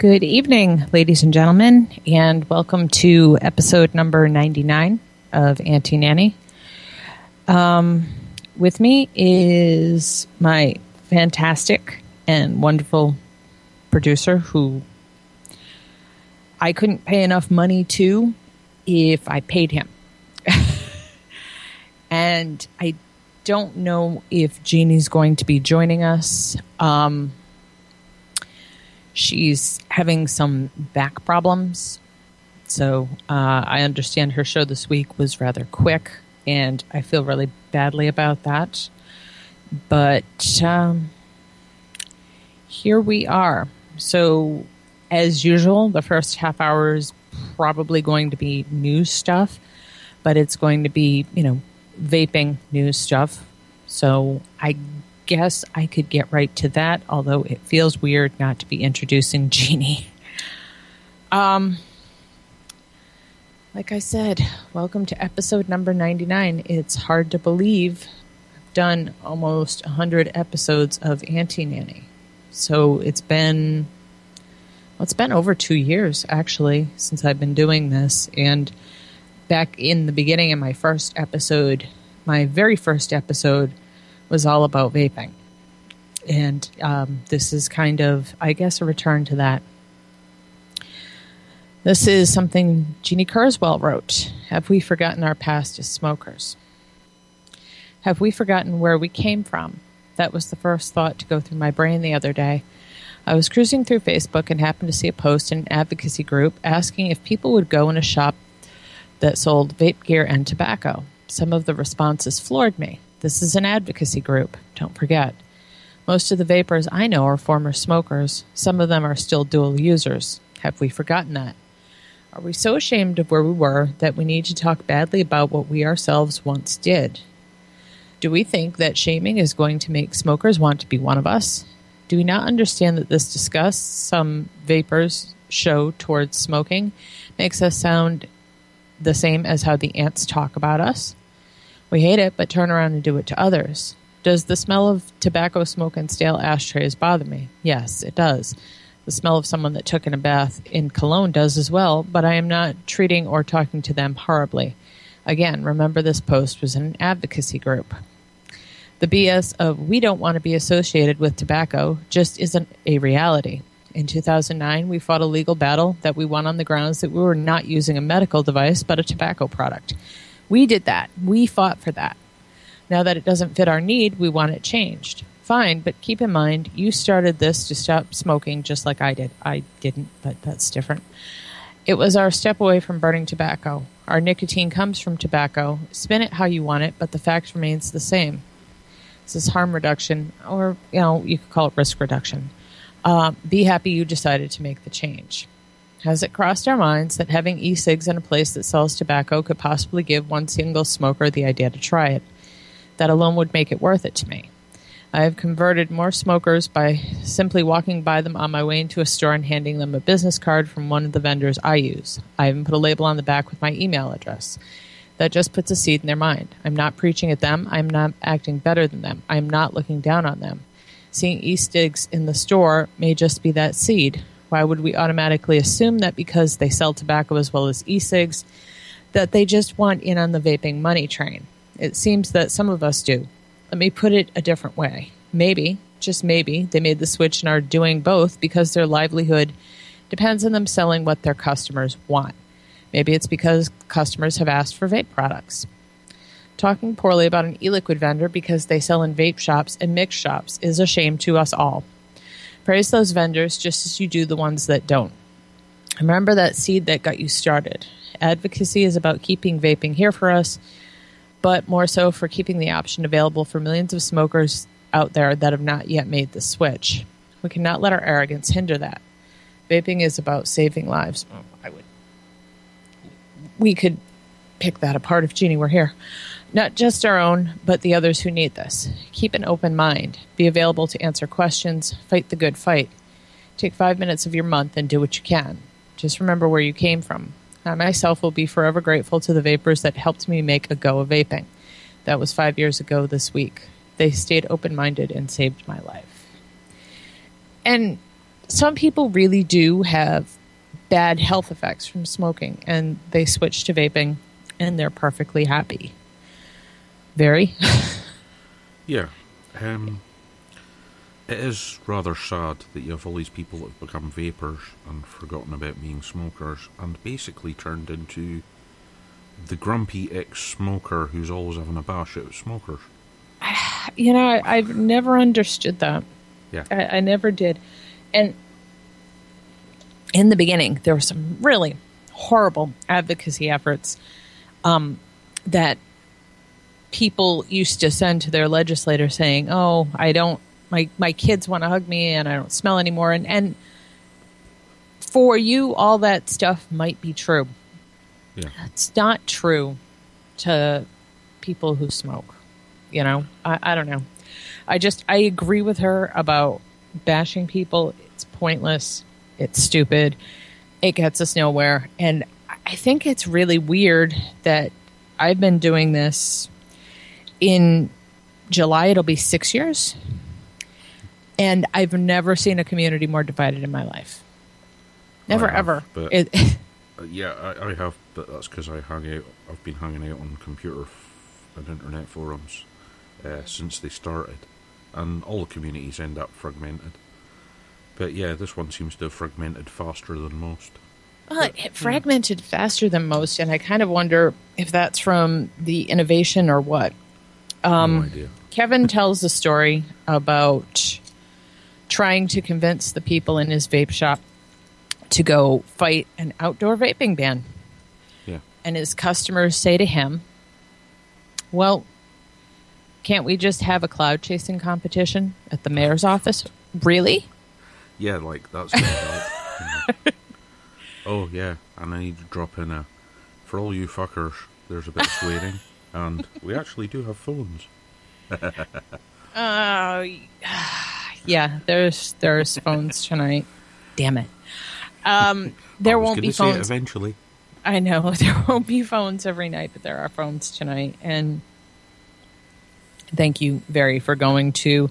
Good evening, ladies and gentlemen, and welcome to episode number 99 of Anti-Nanny. Um, with me is my fantastic and wonderful producer who I couldn't pay enough money to if I paid him. and I don't know if Jeannie's going to be joining us. Um, she's having some back problems. So uh, I understand her show this week was rather quick, and I feel really badly about that. But um, here we are. So, as usual, the first half hour is probably going to be news stuff, but it's going to be, you know, vaping news stuff. So I guess I could get right to that, although it feels weird not to be introducing Jeannie. Um, like I said, welcome to episode number 99. It's hard to believe I've done almost 100 episodes of Anti-Nanny. So it's been, well, it's been over two years actually since I've been doing this. And back in the beginning of my first episode, my very first episode was all about vaping. And um, this is kind of, I guess, a return to that. This is something Jeannie Kurzweil wrote. Have we forgotten our past as smokers? Have we forgotten where we came from? That was the first thought to go through my brain the other day. I was cruising through Facebook and happened to see a post in an advocacy group asking if people would go in a shop that sold vape gear and tobacco. Some of the responses floored me. This is an advocacy group, don't forget. Most of the vapers I know are former smokers. Some of them are still dual users. Have we forgotten that? Are we so ashamed of where we were that we need to talk badly about what we ourselves once did? Do we think that shaming is going to make smokers want to be one of us? Do we not understand that this disgust some vapers show towards smoking makes us sound the same as how the ants talk about us? We hate it, but turn around and do it to others. Does the smell of tobacco smoke and stale ashtrays bother me? Yes, it does. The smell of someone that took in a bath in cologne does as well, but I am not treating or talking to them horribly. Again, remember this post was in an advocacy group. The BS of we don't want to be associated with tobacco just isn't a reality. In 2009, we fought a legal battle that we won on the grounds that we were not using a medical device but a tobacco product. We did that. We fought for that. Now that it doesn't fit our need, we want it changed. Fine, but keep in mind, you started this to stop smoking just like I did. I didn't, but that's different. It was our step away from burning tobacco. Our nicotine comes from tobacco. Spin it how you want it, but the fact remains the same. This is harm reduction, or you know, you could call it risk reduction. Uh, be happy you decided to make the change. Has it crossed our minds that having e cigs in a place that sells tobacco could possibly give one single smoker the idea to try it? That alone would make it worth it to me. I have converted more smokers by simply walking by them on my way into a store and handing them a business card from one of the vendors I use. I even put a label on the back with my email address. That just puts a seed in their mind. I'm not preaching at them. I'm not acting better than them. I'm not looking down on them. Seeing e-cigs in the store may just be that seed. Why would we automatically assume that because they sell tobacco as well as e-cigs, that they just want in on the vaping money train? It seems that some of us do. Let me put it a different way. Maybe, just maybe, they made the switch and are doing both because their livelihood depends on them selling what their customers want. Maybe it's because customers have asked for vape products. Talking poorly about an e liquid vendor because they sell in vape shops and mix shops is a shame to us all. Praise those vendors just as you do the ones that don't. Remember that seed that got you started. Advocacy is about keeping vaping here for us, but more so for keeping the option available for millions of smokers out there that have not yet made the switch. We cannot let our arrogance hinder that. Vaping is about saving lives. Oh, I would. We could pick that apart if Jeannie were here. Not just our own, but the others who need this. Keep an open mind. Be available to answer questions. Fight the good fight. Take five minutes of your month and do what you can. Just remember where you came from. I myself will be forever grateful to the vapers that helped me make a go of vaping. That was five years ago this week. They stayed open minded and saved my life. And some people really do have bad health effects from smoking, and they switch to vaping and they're perfectly happy. Very. Yeah. Um, it is rather sad that you have all these people that have become vapers and forgotten about being smokers and basically turned into the grumpy ex smoker who's always having a bash at smokers. you know, I, I've never understood that. Yeah. I, I never did. And in the beginning, there were some really horrible advocacy efforts um, that people used to send to their legislator saying, "Oh, I don't my my kids want to hug me and I don't smell anymore." And and for you, all that stuff might be true. Yeah. It's not true to people who smoke. You know, I, I don't know. I just I agree with her about bashing people. It's pointless. It's stupid. It gets us nowhere. And I think it's really weird that I've been doing this in July. It'll be six years, and I've never seen a community more divided in my life. Never have, ever. but- It, Uh, yeah, I, I have, but that's because I hang out. I've been hanging out on computer f- and internet forums uh, since they started, and all the communities end up fragmented. But yeah, this one seems to have fragmented faster than most. Well, it fragmented faster than most, and I kind of wonder if that's from the innovation or what. Um, no idea. Kevin tells a story about trying to convince the people in his vape shop to go fight an outdoor vaping ban. Yeah. And his customers say to him, Well, can't we just have a cloud chasing competition at the mayor's office? Really? Yeah, like that's help. Oh yeah, and I need to drop in a for all you fuckers. There's a bit of swearing, and we actually do have phones. Oh, yeah. There's there's phones tonight. Damn it. Um, there won't be phones. eventually. I know there won't be phones every night, but there are phones tonight. And thank you, very, for going to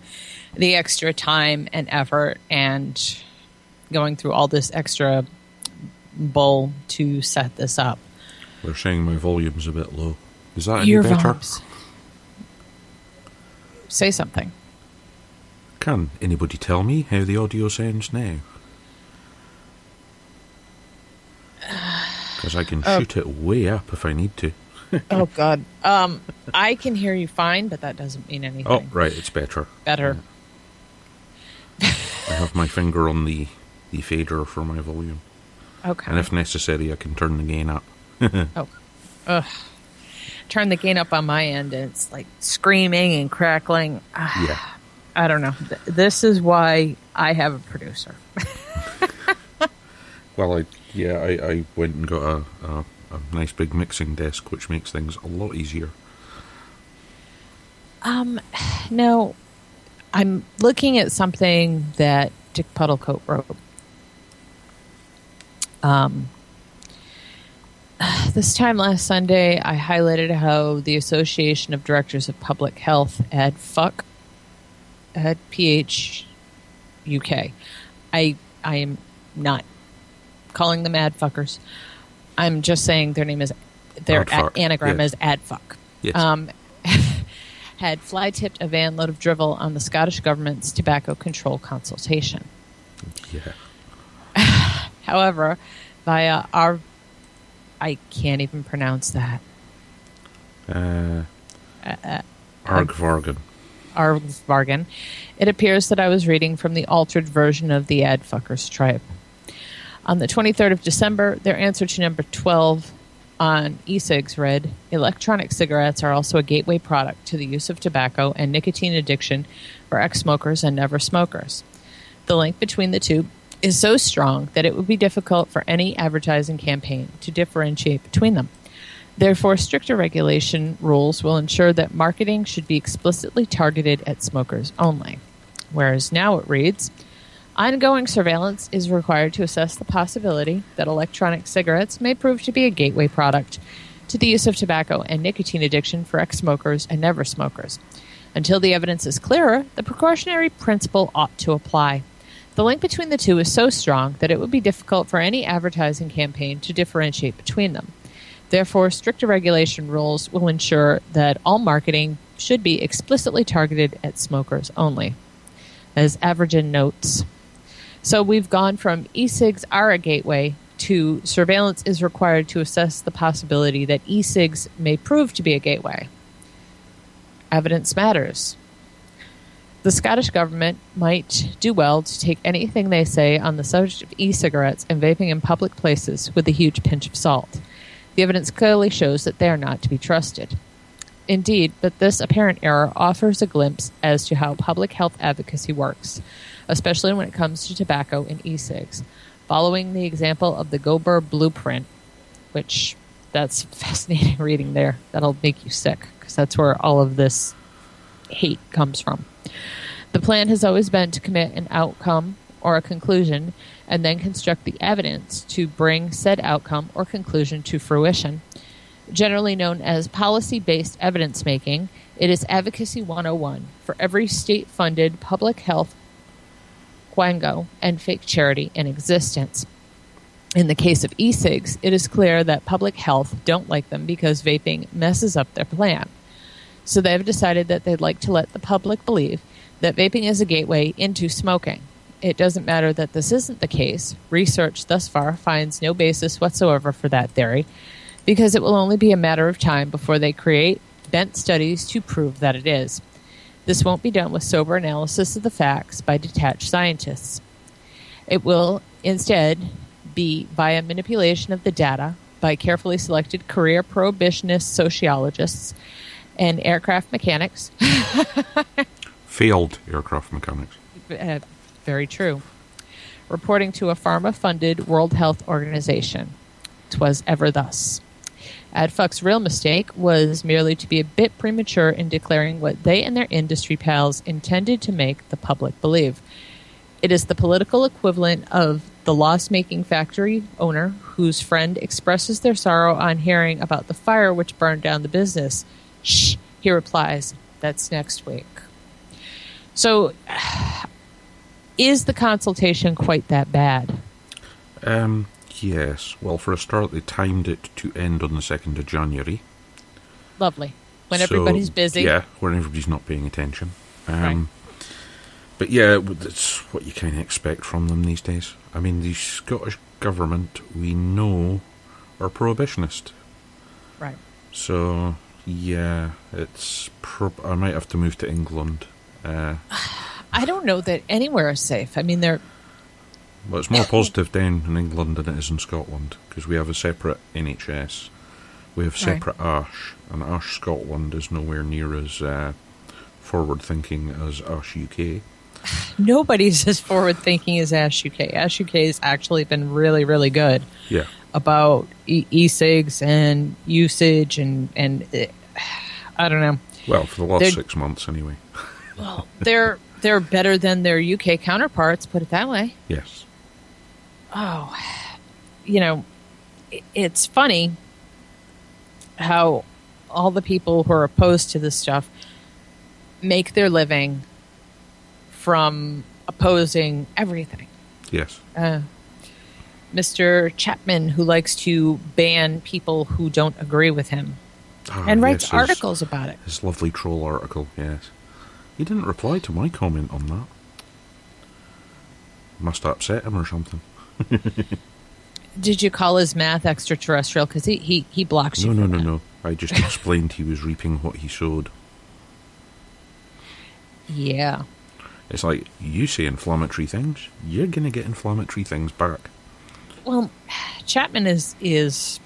the extra time and effort and going through all this extra bull to set this up. They're saying my volume's a bit low. Is that any Your better? vibes. Say something. Can anybody tell me how the audio sounds now? Because I can Oh. shoot it way up if I need to. Oh God. Um, I can hear you fine, but that doesn't mean anything. Oh, right, it's better. Better. I have my finger on the, the fader for my volume. Okay. And if necessary, I can turn the gain up. Oh, ugh. Turn the gain up on my end, and it's like screaming and crackling. Ah, Yeah. I don't know. This is why I have a producer. Well, I yeah, I, I went and got a, a, a nice big mixing desk, which makes things a lot easier. Um, no, I'm looking at something that Dick Puddlecote wrote. Um, this time last Sunday, I highlighted how the Association of Directors of Public Health, ADFUC, at PH UK. I I am not calling them ad fuckers. I'm just saying their name is their Adfuck, a- anagram yes. is adfuck. Yes. Um, had fly tipped a van load of drivel on the Scottish government's tobacco control consultation. Yeah. However, via our I can't even pronounce that. Uh, Argvargan. Our bargain. It appears that I was reading from the altered version of the Adfuckers tribe. On the 23rd of December, their answer to number 12 on e-cigs read, "Electronic cigarettes are also a gateway product to the use of tobacco and nicotine addiction for ex-smokers and never smokers. The link between the two is so strong that it would be difficult for any advertising campaign to differentiate between them. Therefore, stricter regulation rules will ensure that marketing should be explicitly targeted at smokers only. Whereas now it reads Ongoing surveillance is required to assess the possibility that electronic cigarettes may prove to be a gateway product to the use of tobacco and nicotine addiction for ex smokers and never smokers. Until the evidence is clearer, the precautionary principle ought to apply. The link between the two is so strong that it would be difficult for any advertising campaign to differentiate between them. Therefore, stricter regulation rules will ensure that all marketing should be explicitly targeted at smokers only. As Avergen notes. So we've gone from e-cigs are a gateway to surveillance is required to assess the possibility that e-cigs may prove to be a gateway. Evidence matters. The Scottish government might do well to take anything they say on the subject of e cigarettes and vaping in public places with a huge pinch of salt. The evidence clearly shows that they are not to be trusted. Indeed, but this apparent error offers a glimpse as to how public health advocacy works, especially when it comes to tobacco and e cigs. Following the example of the Godber blueprint, which that's fascinating reading there. That'll make you sick because that's where all of this hate comes from. The plan has always been to commit an outcome or a conclusion and then construct the evidence to bring said outcome or conclusion to fruition. Generally known as policy based evidence making, it is Advocacy 101 for every state funded public health quango and fake charity in existence. In the case of e cigs, it is clear that public health don't like them because vaping messes up their plan. So they have decided that they'd like to let the public believe that vaping is a gateway into smoking. It doesn't matter that this isn't the case. Research thus far finds no basis whatsoever for that theory because it will only be a matter of time before they create bent studies to prove that it is. This won't be done with sober analysis of the facts by detached scientists. It will instead be via manipulation of the data by carefully selected career prohibitionist sociologists and aircraft mechanics. Failed aircraft mechanics. Uh, very true. Reporting to a pharma funded World Health Organization. 'Twas ever thus. Adfuck's real mistake was merely to be a bit premature in declaring what they and their industry pals intended to make the public believe. It is the political equivalent of the loss making factory owner whose friend expresses their sorrow on hearing about the fire which burned down the business. Shh, he replies, that's next week. So, is the consultation quite that bad? Um, yes. Well, for a start, they timed it to end on the 2nd of January. Lovely. When So, everybody's busy. Yeah, when everybody's not paying attention. Um, Right. But yeah, that's what you kind of expect from them these days. I mean, the Scottish government, we know, are prohibitionist. Right. So, yeah, it's. Prob- I might have to move to England. Uh, I don't know that anywhere is safe. I mean, they're well, it's more positive down in England than it is in Scotland because we have a separate NHS. We have Right. separate ASH, and ASH Scotland is nowhere near as uh, forward thinking as ASH UK. nobody's as forward thinking as Ash UK. Ash UK has actually been really, really good Yeah. about e- e-cigs and usage and and uh, I don't know. Well, for the last They're- six months, anyway. Well, they're they're better than their UK counterparts. Put it that way. Yes. Oh, you know, i- it's funny how all the people who are opposed to this stuff make their living from opposing everything. Yes. Uh, Mr. Chapman, who likes to ban people who don't agree with him Ah, and writes yes, articles about it. His lovely troll article, yes. He didn't reply to my comment on that. Must upset him or something. Did you call his math extraterrestrial? Because he, he, he blocks No, you. no, for no, that. no. I just explained he was reaping what he sowed. Yeah. It's like, you say inflammatory things, you're going to get inflammatory things back. Well, Chapman is is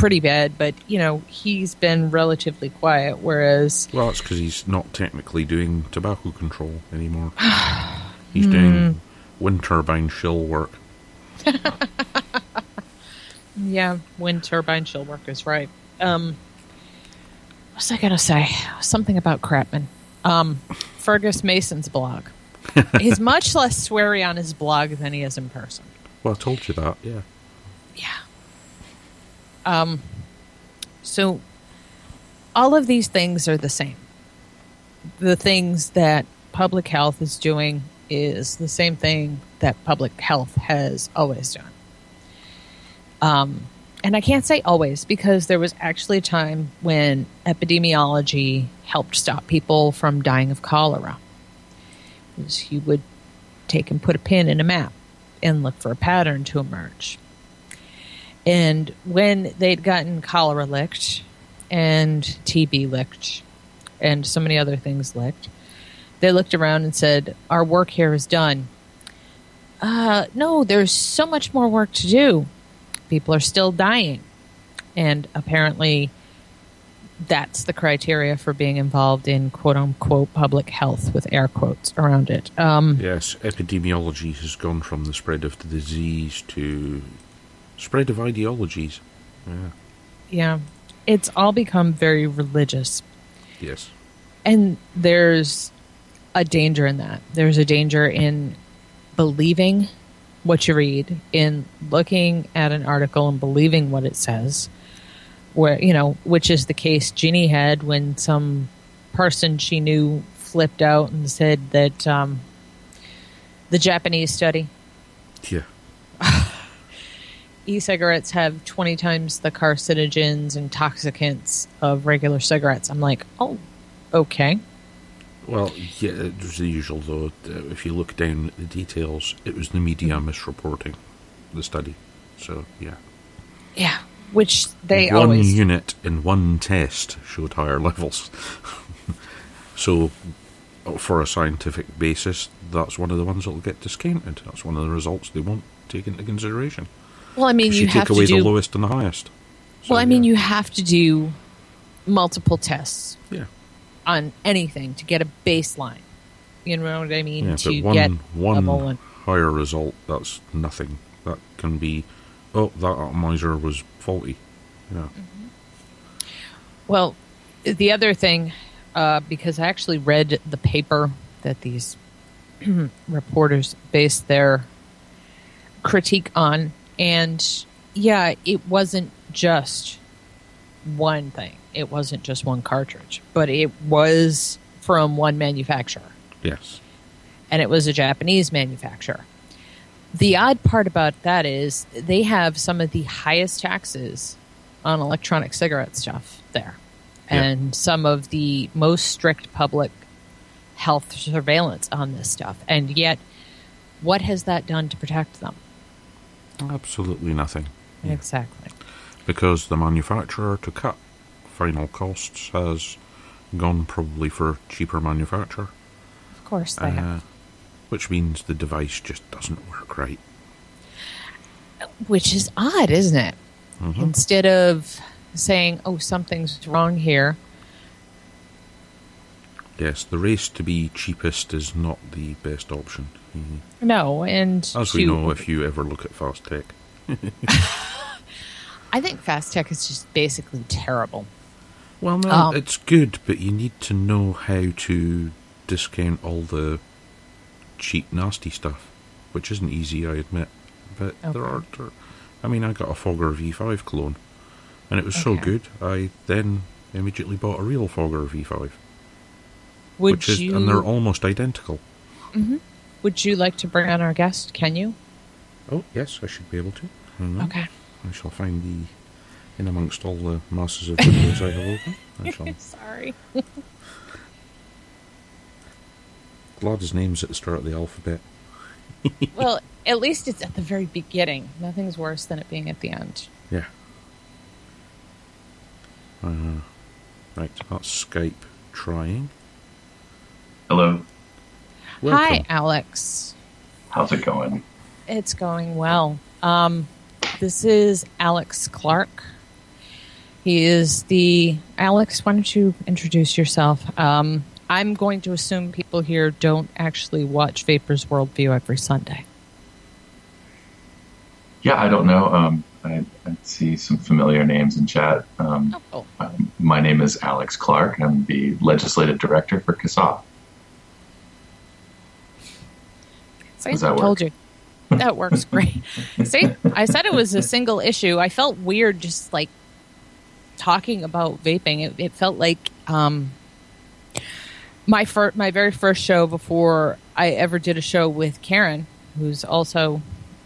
pretty bad, but you know he's been relatively quiet. Whereas Well, it's because he's not technically doing tobacco control anymore. he's doing wind turbine shill work. Yeah, wind turbine shill work is right. Um, what was I going to say? Something about Crapman. Um, Fergus Mason's blog. He's much less sweary on his blog than he is in person. Well, I told you that, yeah. Yeah. Um, so all of these things are the same. The things that public health is doing is the same thing that public health has always done. Um, and I can't say always because there was actually a time when epidemiology helped stop people from dying of cholera. Because you would take and put a pin in a map and look for a pattern to emerge. And when they'd gotten cholera licked and TB licked and so many other things licked, they looked around and said, Our work here is done. Uh, no, there's so much more work to do. People are still dying. And apparently, that's the criteria for being involved in quote unquote public health with air quotes around it. Um, Yes, epidemiology has gone from the spread of the disease to spread of ideologies. Yeah. yeah, it's all become very religious. Yes. And there's a danger in that. There's a danger in believing what you read, in looking at an article and believing what it says, where, you know, which is the case Jeannie had when some person she knew flipped out and said that um, the Japanese study Yeah. E-cigarettes have 20 times the carcinogens and toxicants of regular cigarettes. I'm like, oh, okay. Well, yeah, it was the usual though. Uh, If you look down at the details, it was the media misreporting the study. So yeah, Yeah, which they one always unit in one test showed higher levels. so, uh, for a scientific basis, that's one of the ones that will get discounted. That's one of the results they won't take into consideration. Well, I mean, you, you, have take away to do. the lowest and the highest. So, well, I mean, yeah. you have to do multiple tests yeah, on anything to get a baseline. You know what I mean? yeah, to but one get one higher result that's nothing. That can be, oh, that atomizer was faulty. Yeah. Well, the other thing, uh, because I actually read the paper that these reporters based their critique on, and yeah, it wasn't just one thing. It wasn't just one cartridge, but it was from one manufacturer Yes. and it was a Japanese manufacturer. The odd part about that is they have some of the highest taxes on electronic cigarette stuff there, Yeah. and some of the most strict public health surveillance on this stuff. And yet, what has that done to protect them? Absolutely nothing. Exactly. Because the manufacturer to cut final costs has gone probably for cheaper manufacture, Of course, they have. uh, which means the device just doesn't work right. Which is odd, isn't it? Mhm. Instead of saying, "Oh, something's wrong here," Yes, the race to be cheapest is not the best option. Mhm. no, and As we to- know, if you ever look at FastTech. I think FastTech is just basically terrible. Well, no, Um, it's good, but you need to know how to discount all the cheap, nasty stuff, which isn't easy, I admit. But there are, there, I mean, I got a Fogger V5 clone, and it was so good. I then immediately bought a real Fogger V5, Would which is you and they're almost identical. would you like to bring on our guest? Can you? Oh yes, I should be able to. Okay. I shall find the in amongst all the masses of windows I have open. I shall. Sorry. Glad his name's at the start of the alphabet. well, at least it's at the very beginning. Nothing's worse than it being at the end. Yeah. Uh, right, that's Skype trying. Hello, Welcome. Hi, Alex. how's it going? It's going well. Um, this is Alex Clark. He is the Alex. Why don't you introduce yourself? Um, I'm going to assume people here don't actually watch Vapors Worldview every Sunday. Yeah, I don't know. Um, I, I see some familiar names in chat. Um, Oh, uh, my name is Alex Clark. I'm the legislative director for CASA. See, Does that I told you. That works great. See, I said it was a single issue. I felt weird just like talking about vaping. It, it felt like um, my fir- my very first show before I ever did a show with Karen, who's also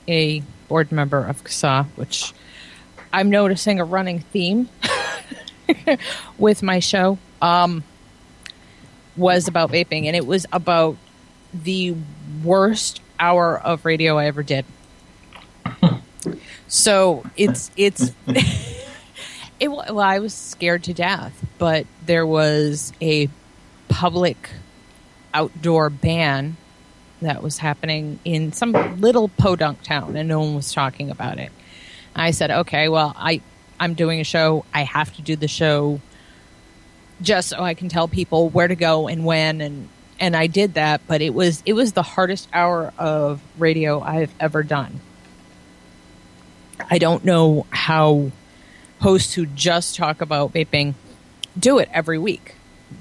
a board member of CASA, which I'm noticing a running theme with my show. Um, was about vaping, and it was about the worst hour of radio I ever did. So it's it's it. Well, I was scared to death, but there was a public outdoor ban that was happening in some little podunk town, and no one was talking about it. I said, "Okay, well, I I'm doing a show. I have to do the show." just so I can tell people where to go and when and and I did that, but it was it was the hardest hour of radio I've ever done. I don't know how hosts who just talk about vaping do it every week,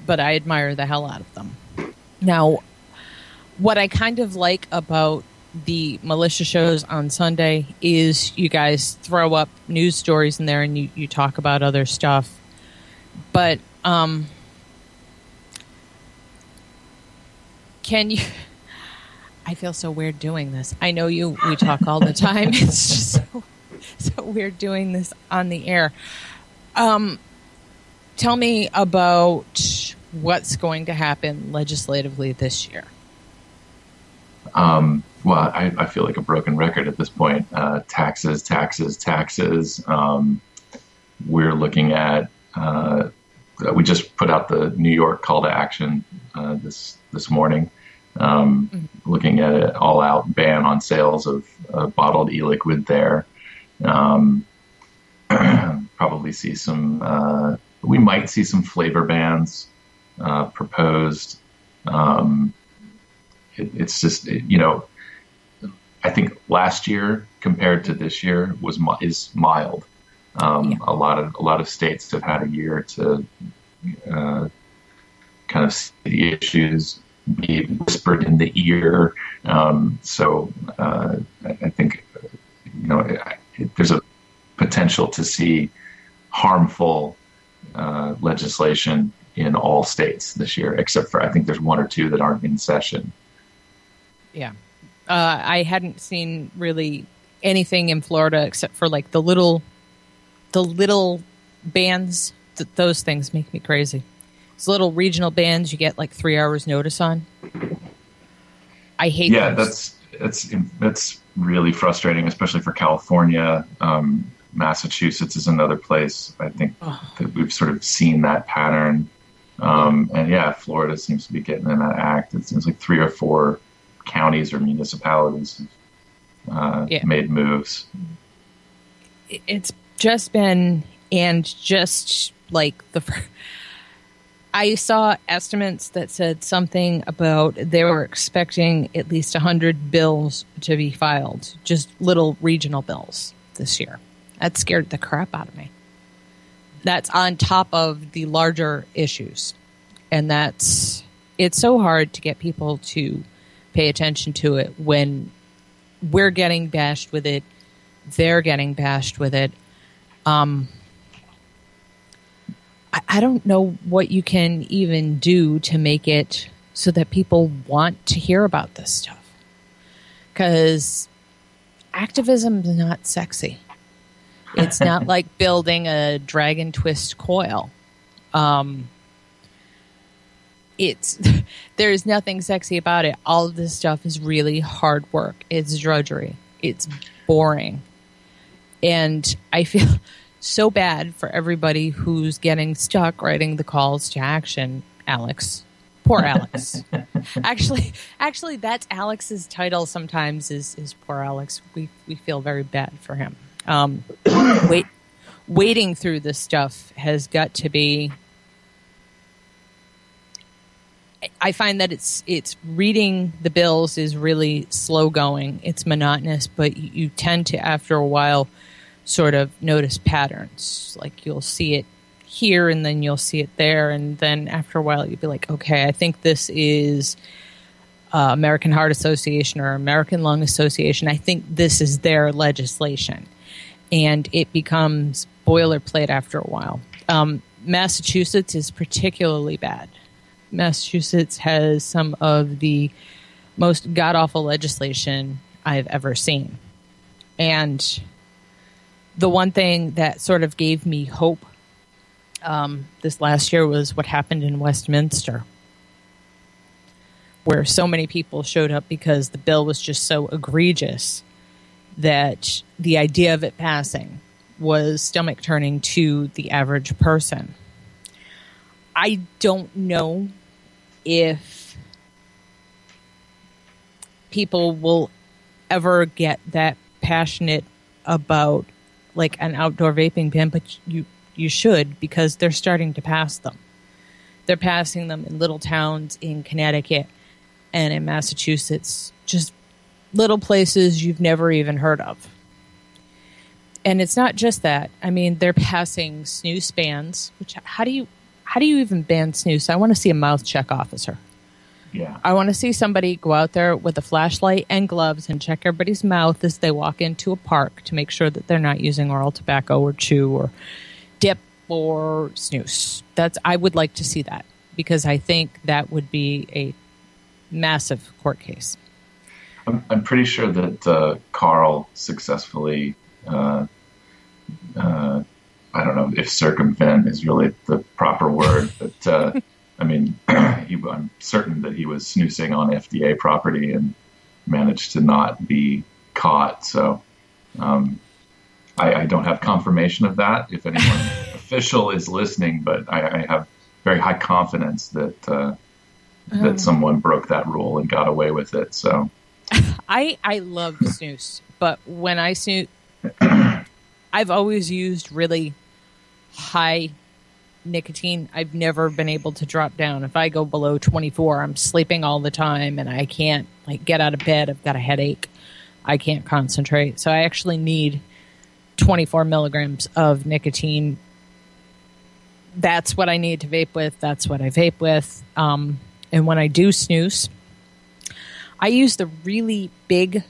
but I admire the hell out of them. Now, what I kind of like about the militia shows on Sunday is you guys throw up news stories in there and you, you talk about other stuff. But um can you I feel so weird doing this. I know you we talk all the time. It's just so so weird doing this on the air. Um tell me about what's going to happen legislatively this year. Um, well, I, I feel like a broken record at this point. Uh, taxes, taxes, taxes. Um, we're looking at. Uh, we just put out the New York call to action uh, this this morning, um, looking at an all-out ban on sales of uh, bottled e-liquid there. Um, probably see some. Uh, we might see some flavor bans uh, proposed. Um, it, it's just it- you know I think last year compared to this year was is mild. Um, Yeah. A lot of a lot of states have had a year to uh, kind of the issues be whispered in the ear. Um, so uh, I, think you know there's a potential to see harmful uh, legislation in all states this year, except for I think there's one or two that aren't in session. Yeah. Uh, I hadn't seen really anything in Florida except for like the little, the little bands. Th- those things make me crazy. Those little regional bands you get like three hours notice on. I hate. yeah, those. that's that's that's really frustrating, especially for California. Um, Massachusetts is another place. I think that we've sort of seen that pattern. Um, and yeah, Florida seems to be getting in that act. It seems like three or four counties or municipalities have uh, Yeah. made moves. it's just been and just like the I saw estimates that said something about they were expecting at least 100 bills to be filed, just little regional bills this year. That scared the crap out of me. That's on top of the larger issues. And that's it's so hard to get people to pay attention to it when we're getting bashed with it they're getting bashed with it. Um, I, I don't know what you can even do to make it so that people want to hear about this stuff. Because activism is not sexy. It's not like building a dragon twist coil. Um, it's there's nothing sexy about it. All of this stuff is really hard work. It's drudgery. It's boring. And I feel so bad for everybody who's getting stuck writing the calls to action, Alex. Poor Alex. actually, actually, that's Alex's title. Sometimes is is poor Alex. We we feel very bad for him. Um, wait, wading through this stuff has got to be. I find that it's it's reading the bills is really slow going. It's monotonous, but you, you tend to after a while sort of notice patterns. Like you'll see it here and then you'll see it there and then after a while you'll be like, okay, I think this is uh, American Heart Association or American Lung Association. I think this is their legislation, and it becomes boilerplate after a while. Um, Massachusetts is particularly bad. Massachusetts has some of the most god awful legislation I've ever seen. And the one thing that sort of gave me hope um, this last year was what happened in Westminster, where so many people showed up because the bill was just so egregious that the idea of it passing was stomach turning to the average person. I don't know if people will ever get that passionate about like an outdoor vaping ban, but you you should because they're starting to pass them. They're passing them in little towns in Connecticut and in Massachusetts, just little places you've never even heard of. And it's not just that. I mean, they're passing snus bans, which how do you how do you even ban snus? I want to see a mouth check officer. Yeah. I want to see somebody go out there with a flashlight and gloves and check everybody's mouth as they walk into a park to make sure that they're not using oral tobacco or chew or dip or snus. That's I would like to see that because I think that would be a massive court case. I'm, I'm pretty sure that uh, Carl successfully, uh, uh, I don't know if circumvent is really the proper word, but uh, I mean, he, I'm certain that he was snoozing on FDA property and managed to not be caught. So um, I, I, don't have confirmation of that if anyone official is listening, but I, I, have very high confidence that uh, that Um. someone broke that rule and got away with it. So I I love snus, but when I snus, I've always used really high nicotine. I've never been able to drop down. If I go below 24, I'm sleeping all the time and I can't like get out of bed. I've got a headache. I can't concentrate. So I actually need 24 milligrams of nicotine. That's what I need to vape with. That's what I vape with. Um, and when I do snus, I use the really big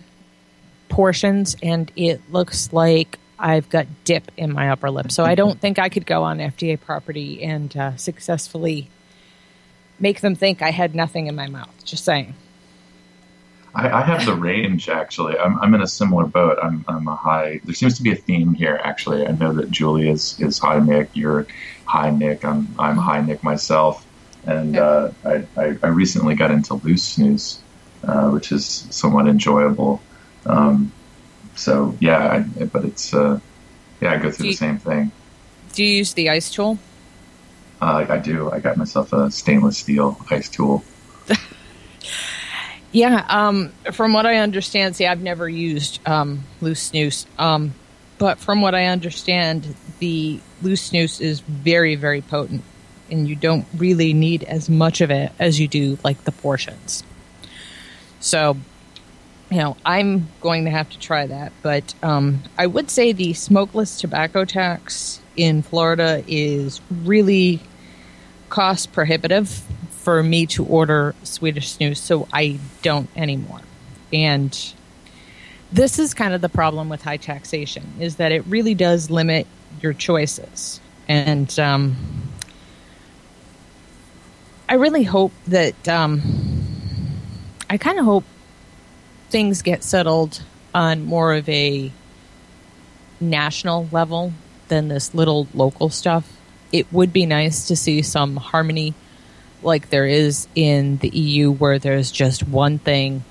portions, and it looks like I've got dip in my upper lip. So I don't think I could go on FDA property and uh, successfully make them think I had nothing in my mouth. Just saying. I, I have the range actually. I'm, I'm in a similar boat. I'm, I'm a high. There seems to be a theme here actually. I know that Julie is, is high Nick. You're high Nick. I'm I'm high Nick myself. And uh, I, I I recently got into loose snus, uh, which is somewhat enjoyable. Um, so yeah, I, but it's uh, yeah, I go through you- the same thing. Do you use the ice tool? Uh, I do. I got myself a stainless steel ice tool. Yeah, um, from what I understand, see, I've never used um, loose snus, um, but from what I understand, the loose snus is very, very potent, and you don't really need as much of it as you do like the portions. So, you know, I'm going to have to try that, but um, I would say the smokeless tobacco tax in Florida is really cost prohibitive for me to order Swedish snus, so I don't anymore. And this is kind of the problem with high taxation is that it really does limit your choices. And um, I really hope that um, I kind of hope things get settled on more of a national level than this little local stuff. It would be nice to see some harmony like there is in the EU where there's just one thing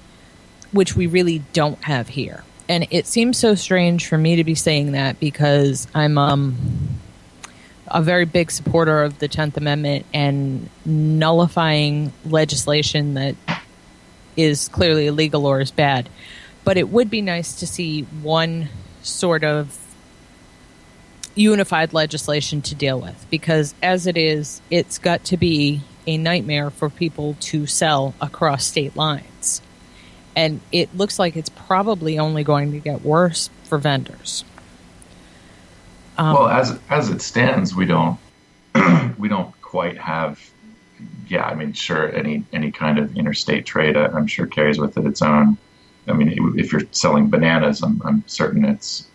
which we really don't have here. And it seems so strange for me to be saying that because I'm um a very big supporter of the 10th Amendment and nullifying legislation that is clearly illegal or is bad. But it would be nice to see one sort of unified legislation to deal with because as it is, it's got to be a nightmare for people to sell across state lines. And it looks like it's probably only going to get worse for vendors. Um, well, as as it stands, we don't we don't quite have. Yeah, I mean, sure, any any kind of interstate trade, I- I'm sure carries with it its own. I mean, if you're selling bananas, I'm, I'm certain it's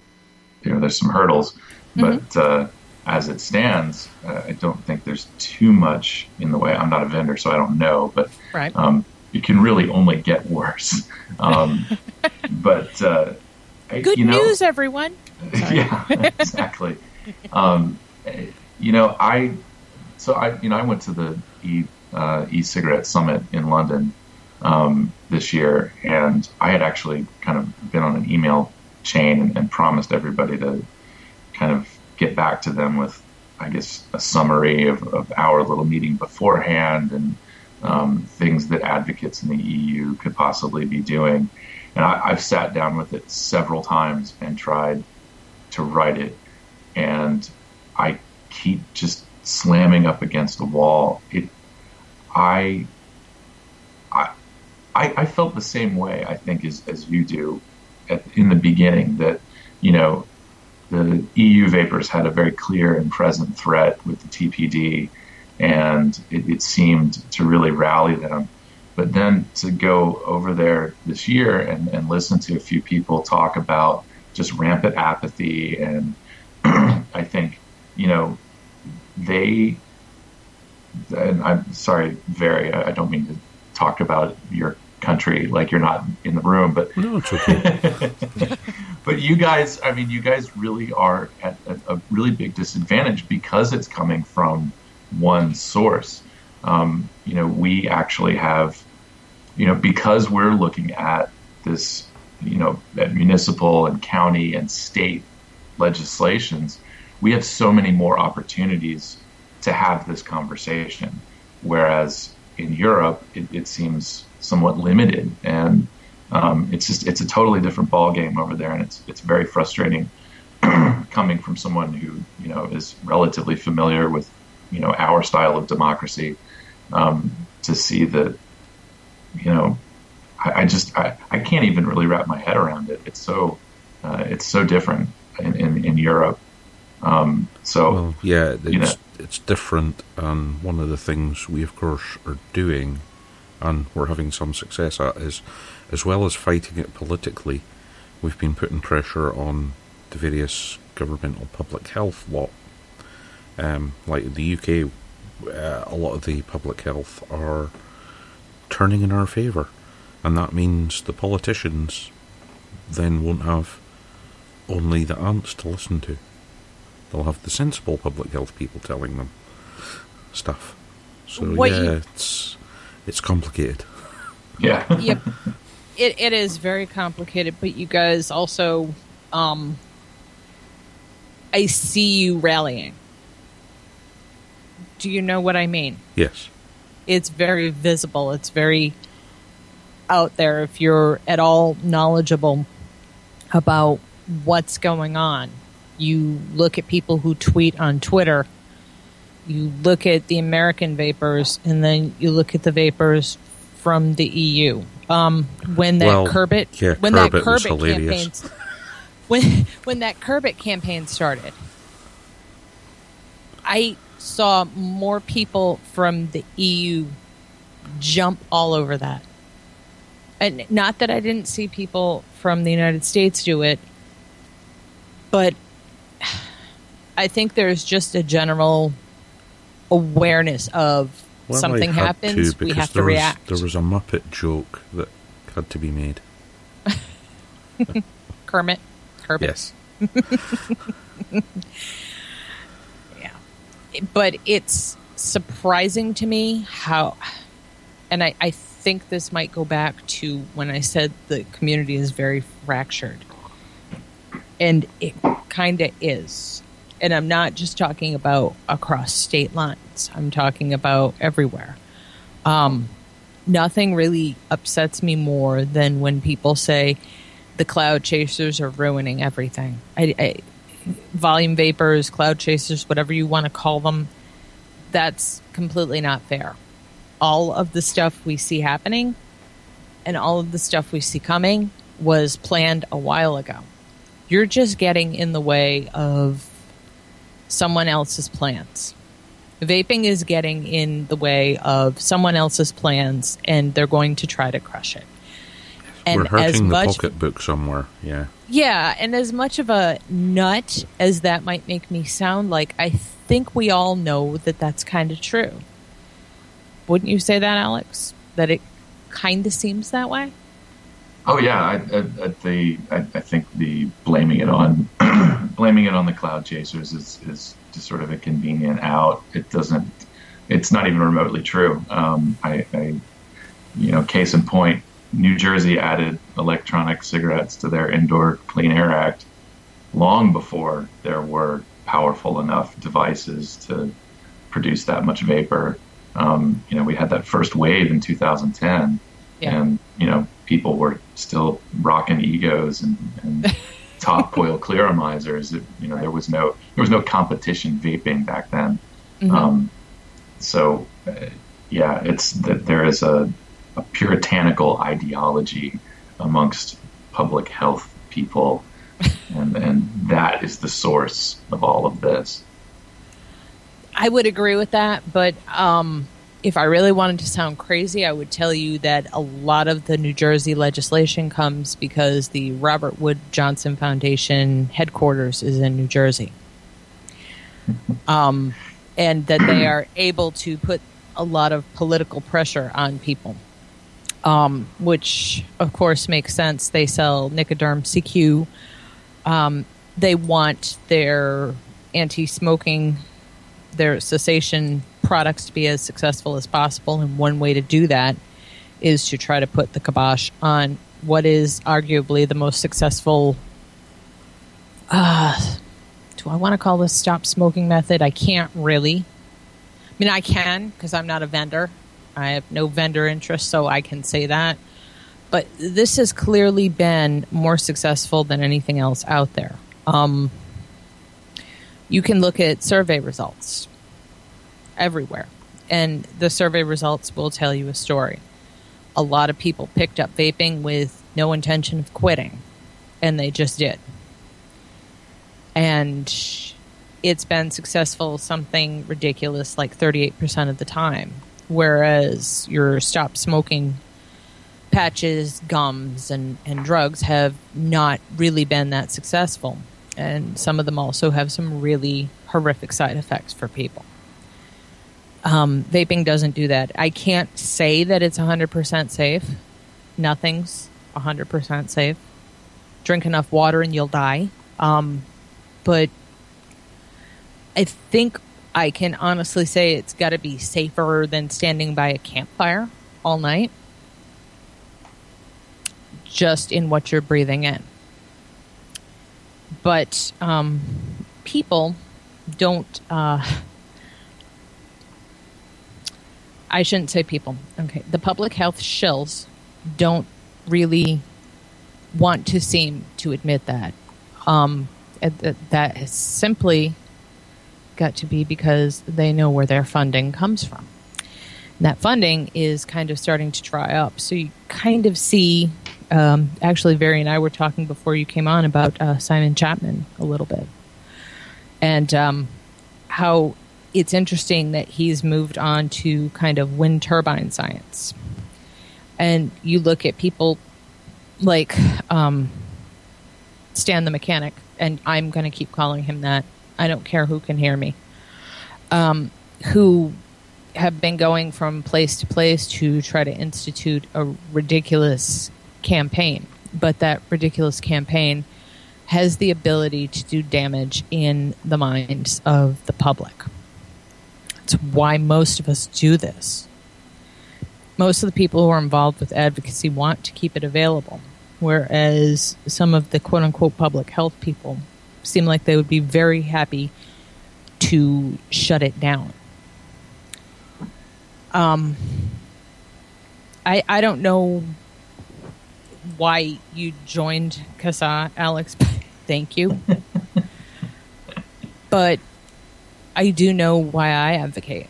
you know there's some hurdles, but uh, as it stands, uh, I don't think there's too much in the way. I'm not a vendor, so I don't know, but right. um, it can really only get worse. Um, but uh, I- Good know, news, everyone. Yeah, exactly. um, eh, you know, I so I you know I went to the e uh, e-cigarette summit in London um, this year, and I had actually kind of been on an email chain and, and promised everybody to kind of get back to them with, I guess, a summary of, of our little meeting beforehand and um, things that advocates in the EU could possibly be doing. And I, I've sat down with it several times and tried to write it, and I keep just slamming up against a wall. It, I, I, I, felt the same way. I think as as you do, at, in the beginning that you know the EU vapers had a very clear and present threat with the TPD, and it, it seemed to really rally them. But then to go over there this year and, and listen to a few people talk about just rampant apathy, and I think, you know, they, and I'm sorry, very, I don't mean to talk about your country like you're not in the room, but No, it's okay. but you guys, I mean, you guys really are at a, a really big disadvantage because it's coming from one source. Um, you know, we actually have, you know, because we're looking at this, you know, at municipal and county and state legislations, we have so many more opportunities to have this conversation. Whereas in Europe, it, it seems somewhat limited, and um, it's just it's a totally different ball game over there, and it's it's very frustrating coming from someone who you know is relatively familiar with you know our style of democracy um, to see that you know I, I just I, I can't even really wrap my head around it. It's so uh, it's so different in, in, in Europe. Um, so Well, yeah, you know. It's different, and one of the things we, of course, are doing, and we're having some success at, is as well as fighting it politically, we've been putting pressure on the various governmental public health lot. Um, like in the UK, uh, a lot of the public health are turning in our favour, and that means the politicians then won't have only the ants to listen to they'll have the sensible public health people telling them stuff. So What yeah, you- it's it's complicated. yeah, yep. It it is very complicated, but you guys also um I see you rallying. Do you know what I mean? Yes. It's very visible. It's very out there if you're at all knowledgeable about what's going on. You look at people who tweet on Twitter. You look at the American vapers, and then you look at the vapers from the EU. Um, when that Well, Curbit, yeah, when that Curbit was campaign, when when that Curbit campaign started, I saw more people from the EU jump all over that. And not that I didn't see people from the United States do it, but I think there's just a general awareness of Well, something happens, to we have to was, react. There was a Muppet joke that had to be made. Kermit, Kermit. Yes. Yeah. But it's surprising to me how, and I, I think this might go back to when I said the community is very fractured. And it kind of is. And I'm not just talking about across state lines, I'm talking about everywhere. Um, nothing really upsets me more than when people say the cloud chasers are ruining everything. I, I, volume vapers, cloud chasers, whatever you want to call them, that's completely not fair. All of the stuff we see happening and all of the stuff we see coming was planned a while ago. You're just getting in the way of someone else's plans. Vaping is getting in the way of someone else's plans and they're going to try to crush it. And We're as hurting the pocketbook somewhere. Yeah. yeah, and as much of a nut as that might make me sound like, I think we all know that that's kind of true. Wouldn't you say that, Alex? That it kind of seems that way? Oh yeah, I, I, I, the, I, I think the blaming it on blaming it on the cloud chasers is, is just sort of a convenient out. It doesn't. It's not even remotely true. Um, I, I, you know, case in point, New Jersey added electronic cigarettes to their Indoor Clean Air Act long before there were powerful enough devices to produce that much vapor. Um, you know, we had that first wave in 2010 Yeah. and you know people were still rocking eGos and, and top coil clearomizers. It, you know there was no there was no competition vaping back then. Mhm. Um, so uh, yeah, it's that there is a, a puritanical ideology amongst public health people, and and that is the source of all of this. I would agree with that, but um, if I really wanted to sound crazy, I would tell you that a lot of the New Jersey legislation comes because the Robert Wood Johnson Foundation headquarters is in New Jersey. Um, and that they are able to put a lot of political pressure on people, um, which of course makes sense. They sell Nicoderm CQ. Um, they want their anti smoking their cessation products to be as successful as possible. And one way to do that is to try to put the kibosh on what is arguably the most successful. Uh, do I want to call this stop smoking method? I can't really. I mean, I can because I'm not a vendor. I have no vendor interest, so I can say that. But this has clearly been more successful than anything else out there. Um, you can look at survey results everywhere, and the survey results will tell you a story. A lot of people picked up vaping with no intention of quitting, and they just did. And it's been successful something ridiculous like 38% of the time, whereas your stop smoking patches, gums, and, and drugs have not really been that successful. And some of them also have some really horrific side effects for people. Um, vaping doesn't do that. I can't say that it's 100% safe. Nothing's 100% safe. Drink enough water and you'll die. Um, but I think I can honestly say it's got to be safer than standing by a campfire all night just in what you're breathing in. But um, people don't. Uh, I shouldn't say people. Okay, the public health shills don't really want to seem to admit that. Um, that has simply got to be because they know where their funding comes from. And that funding is kind of starting to dry up. So you kind of see, um, actually, Barry and I were talking before you came on about uh, Simon Chapman a little bit. And um, how it's interesting that he's moved on to kind of wind turbine science. And you look at people like um, Stan the mechanic, and I'm going to keep calling him that. I don't care who can hear me. Um, who have been going from place to place to try to institute a ridiculous campaign. But that ridiculous campaign has the ability to do damage in the minds of the public. It's why most of us do this. Most of the people who are involved with advocacy want to keep it available, whereas some of the quote unquote public health people seem like they would be very happy to shut it down. Um, I I don't know why you joined CASAA, Alex. Thank you. but I do know why I advocate.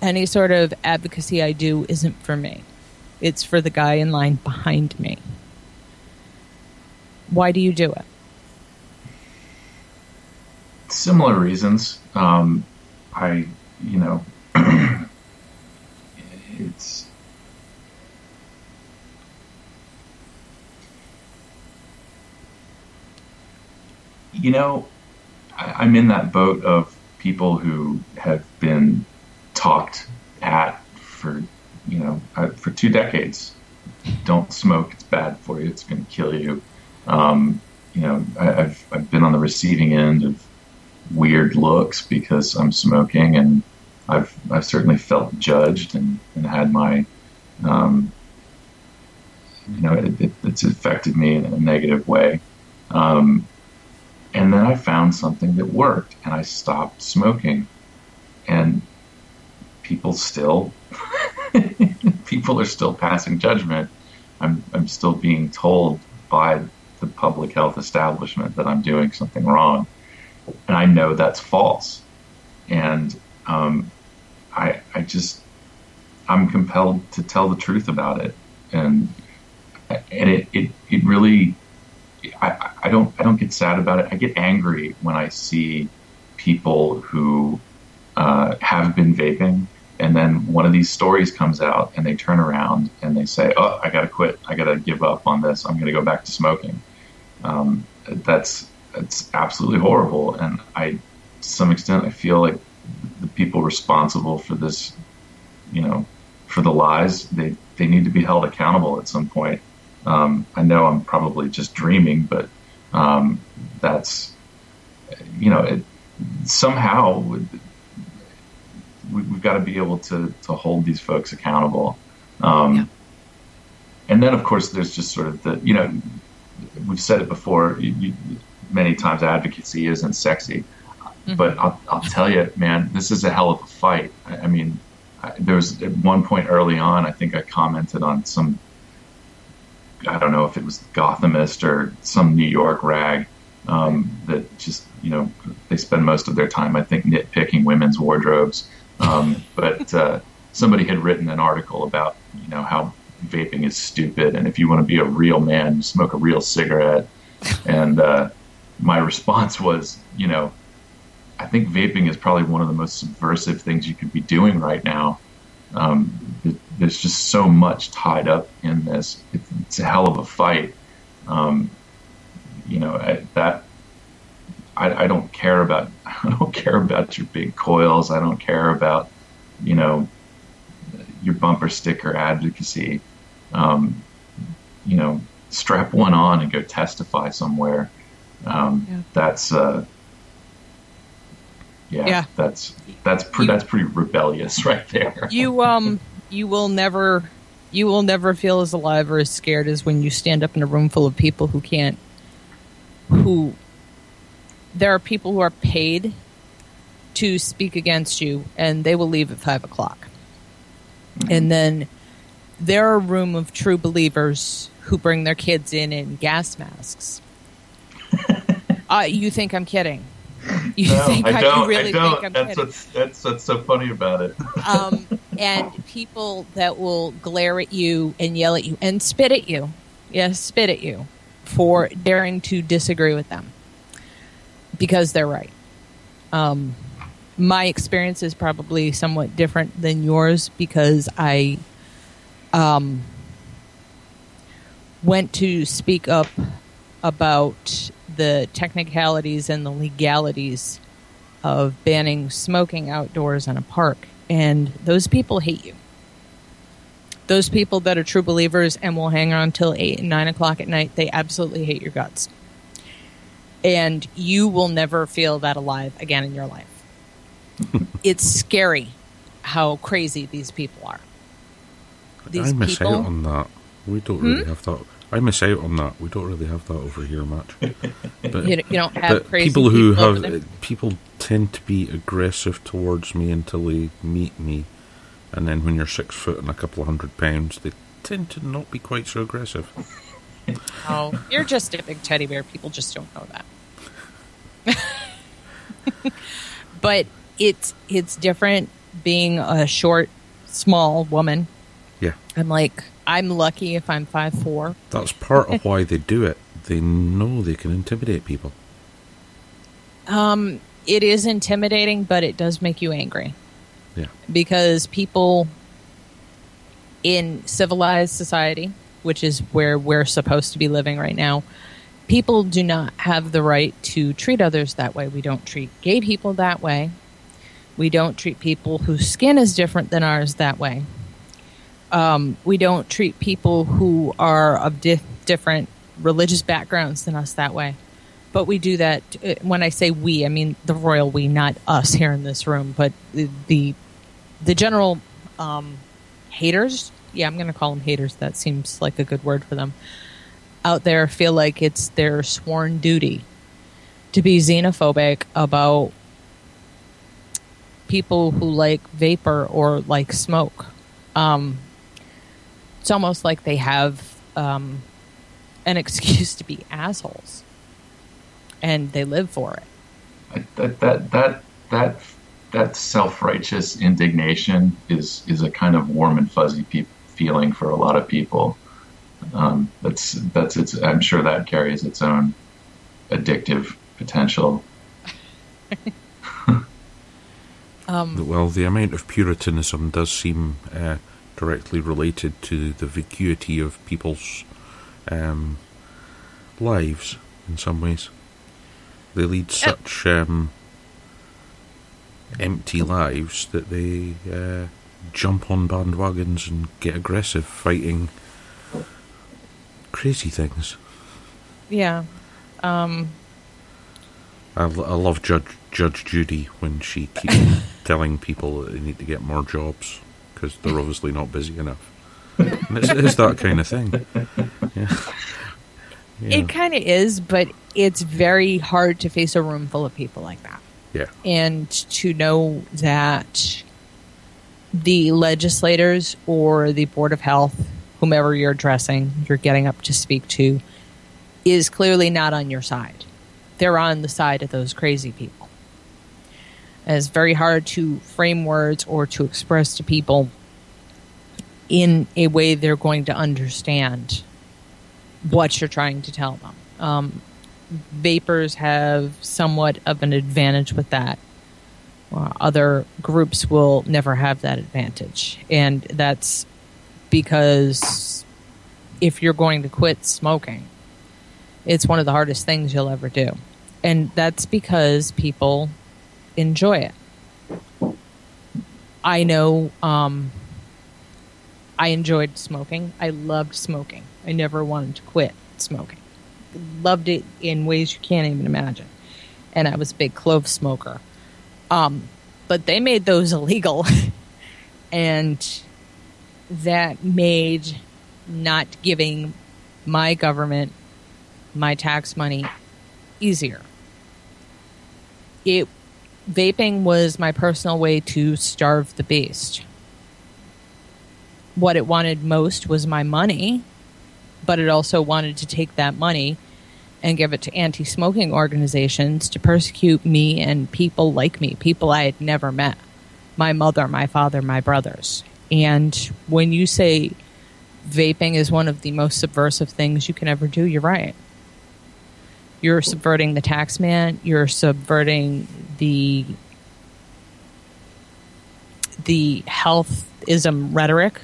Any sort of advocacy I do isn't for me. It's for the guy in line behind me. Why do you do it? Similar reasons. Um, I, you know, it's you know, I, I'm in that boat of people who have been talked at for, you know, uh, for two decades. Don't smoke; it's bad for you. It's going to kill you. Um, you know, I, I've I've been on the receiving end of weird looks because I'm smoking, and I've I've certainly felt judged and, and had my, um, you know, it, it, it's affected me in a negative way. Um, and then I found something that worked, and I stopped smoking, and people still, people are still passing judgment. I'm I'm still being told by the public health establishment that I'm doing something wrong, and I know that's false, and um, I I just I'm compelled to tell the truth about it, and and it it, it really I, I don't I don't get sad about it. I get angry when I see people who uh, have been vaping, and then one of these stories comes out, and they turn around and they say, "Oh, I got to quit. I got to give up on this. I'm going to go back to smoking." Um, that's that's absolutely horrible, and I, to some extent, I feel like the people responsible for this, you know, for the lies, they they need to be held accountable at some point. Um, I know I'm probably just dreaming, but um, that's you know it, somehow we, we've got to be able to to hold these folks accountable. Um, Yeah. And then, of course, there's just sort of the you know we've said it before you, many times. Advocacy isn't sexy, but I'll, I'll tell you, man, this is a hell of a fight. I, I mean, I, there was at one point early on, I think I commented on some I don't know if it was Gothamist or some New York rag um, that just you know they spend most of their time I think nitpicking women's wardrobes. Um, but uh, somebody had written an article about you know how vaping is stupid and if you want to be a real man, smoke a real cigarette. And uh, my response was, you know, I think vaping is probably one of the most subversive things you could be doing right now. Um, there's just so much tied up in this. It's a hell of a fight. Um, you know I, that. I, I don't care about. I don't care about your big coils. I don't care about, you know, your bumper sticker advocacy. Um, you know, strap one on and go testify somewhere. Um, Yeah. That's. Uh, yeah, Yeah. that's that's pre- that's pretty rebellious right there. You um you will never you will never feel as alive or as scared as when you stand up in a room full of people who can't who there are people who are paid to speak against you and they will leave at five o'clock. And then there are a room of true believers who bring their kids in in gas masks. uh, you think I'm kidding? You No, think I don't. you really I don't. think I'm that's kidding? what's that's what's so funny about it. um, and people that will glare at you and yell at you and spit at you. Yes, spit at you for daring to disagree with them because they're right. Um, my experience is probably somewhat different than yours because I um, went to speak up about the technicalities and the legalities of banning smoking outdoors in a park, and those people hate you. Those people that are true believers and will hang on till eight and nine o'clock at night, they absolutely hate your guts. And you will never feel that alive again in your life. it's scary how crazy these people are. These I miss people, out on that. We don't really hmm? have that. I miss out on that. We don't really have that over here much. But, you, you don't have but crazy people who over have there. Uh, people tend to be aggressive towards me until they meet me, and then when you're six foot and a couple of hundred pounds, they tend to not be quite so aggressive. Oh, you're just a big teddy bear. People just don't know that. but it's it's different being a short, small woman. Yeah, I'm like I'm lucky if I'm five four. that's part of why they do it. They know they can intimidate people. Um, it is intimidating, but it does make you angry Yeah, because people in civilized society, which is where we're supposed to be living right now, people do not have the right to treat others that way. We don't treat gay people that way. We don't treat people whose skin is different than ours that way. Um, we don't treat people who are of di- different religious backgrounds than us that way. But we do that. uh, When I say we, I mean the royal we, not us here in this room, but the the, the general um, haters. Yeah, I'm going to call them haters. That seems like a good word for them. Out there feel like it's their sworn duty to be xenophobic about people who like vapor or like smoke. Um, it's almost like they have um, an excuse to be assholes, and they live for it. that that that that that self-righteous indignation is is a kind of warm and fuzzy pe- feeling for a lot of people. Um, that's that's its. I'm sure that carries its own addictive potential. well, the amount of puritanism does seem uh, directly related to the vacuity of people's um, lives in some ways. They lead such um, empty lives that they uh, jump on bandwagons and get aggressive, fighting crazy things. Yeah. Um, I, l- I love Judge Judge Judy when she keeps telling people that they need to get more jobs because they're obviously not busy enough. It's, it's that kind of thing. Yeah. Yeah. It kind of is, but it's very hard to face a room full of people like that. yeah. and to know that the legislators or the board of health whomever you're addressing you're getting up to speak to is clearly not on your side they're on the side of those crazy people and it's very hard to frame words or to express to people in a way they're going to understand what you're trying to tell them um, vapers have somewhat of an advantage with that. Uh, other groups will never have that advantage. And that's because if you're going to quit smoking, it's one of the hardest things you'll ever do. And that's because people enjoy it. I know um, I enjoyed smoking. I loved smoking. I never wanted to quit smoking loved it in ways you can't even imagine. And I was a big clove smoker. Um, but they made those illegal. and that made not giving my government my tax money easier. It vaping was my personal way to starve the beast. What it wanted most was my money but it also wanted to take that money and give it to anti smoking organizations to persecute me and people like me, people I had never met my mother, my father, my brothers. And when you say vaping is one of the most subversive things you can ever do, you're right. You're subverting the tax man, you're subverting the the healthism rhetoric.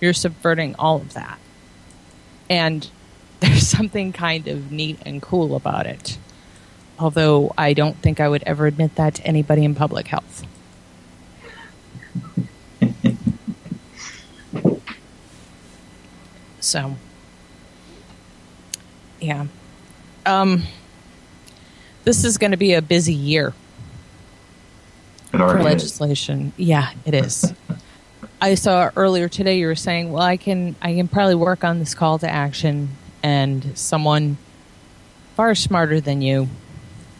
You're subverting all of that and there's something kind of neat and cool about it. although I don't think I would ever admit that to anybody in public health. so, yeah. Um, this is going to be a busy year for already is. legislation. Yeah, it is. I saw earlier today you were saying, "Well, I can I can probably work on this call to action," and someone far smarter than you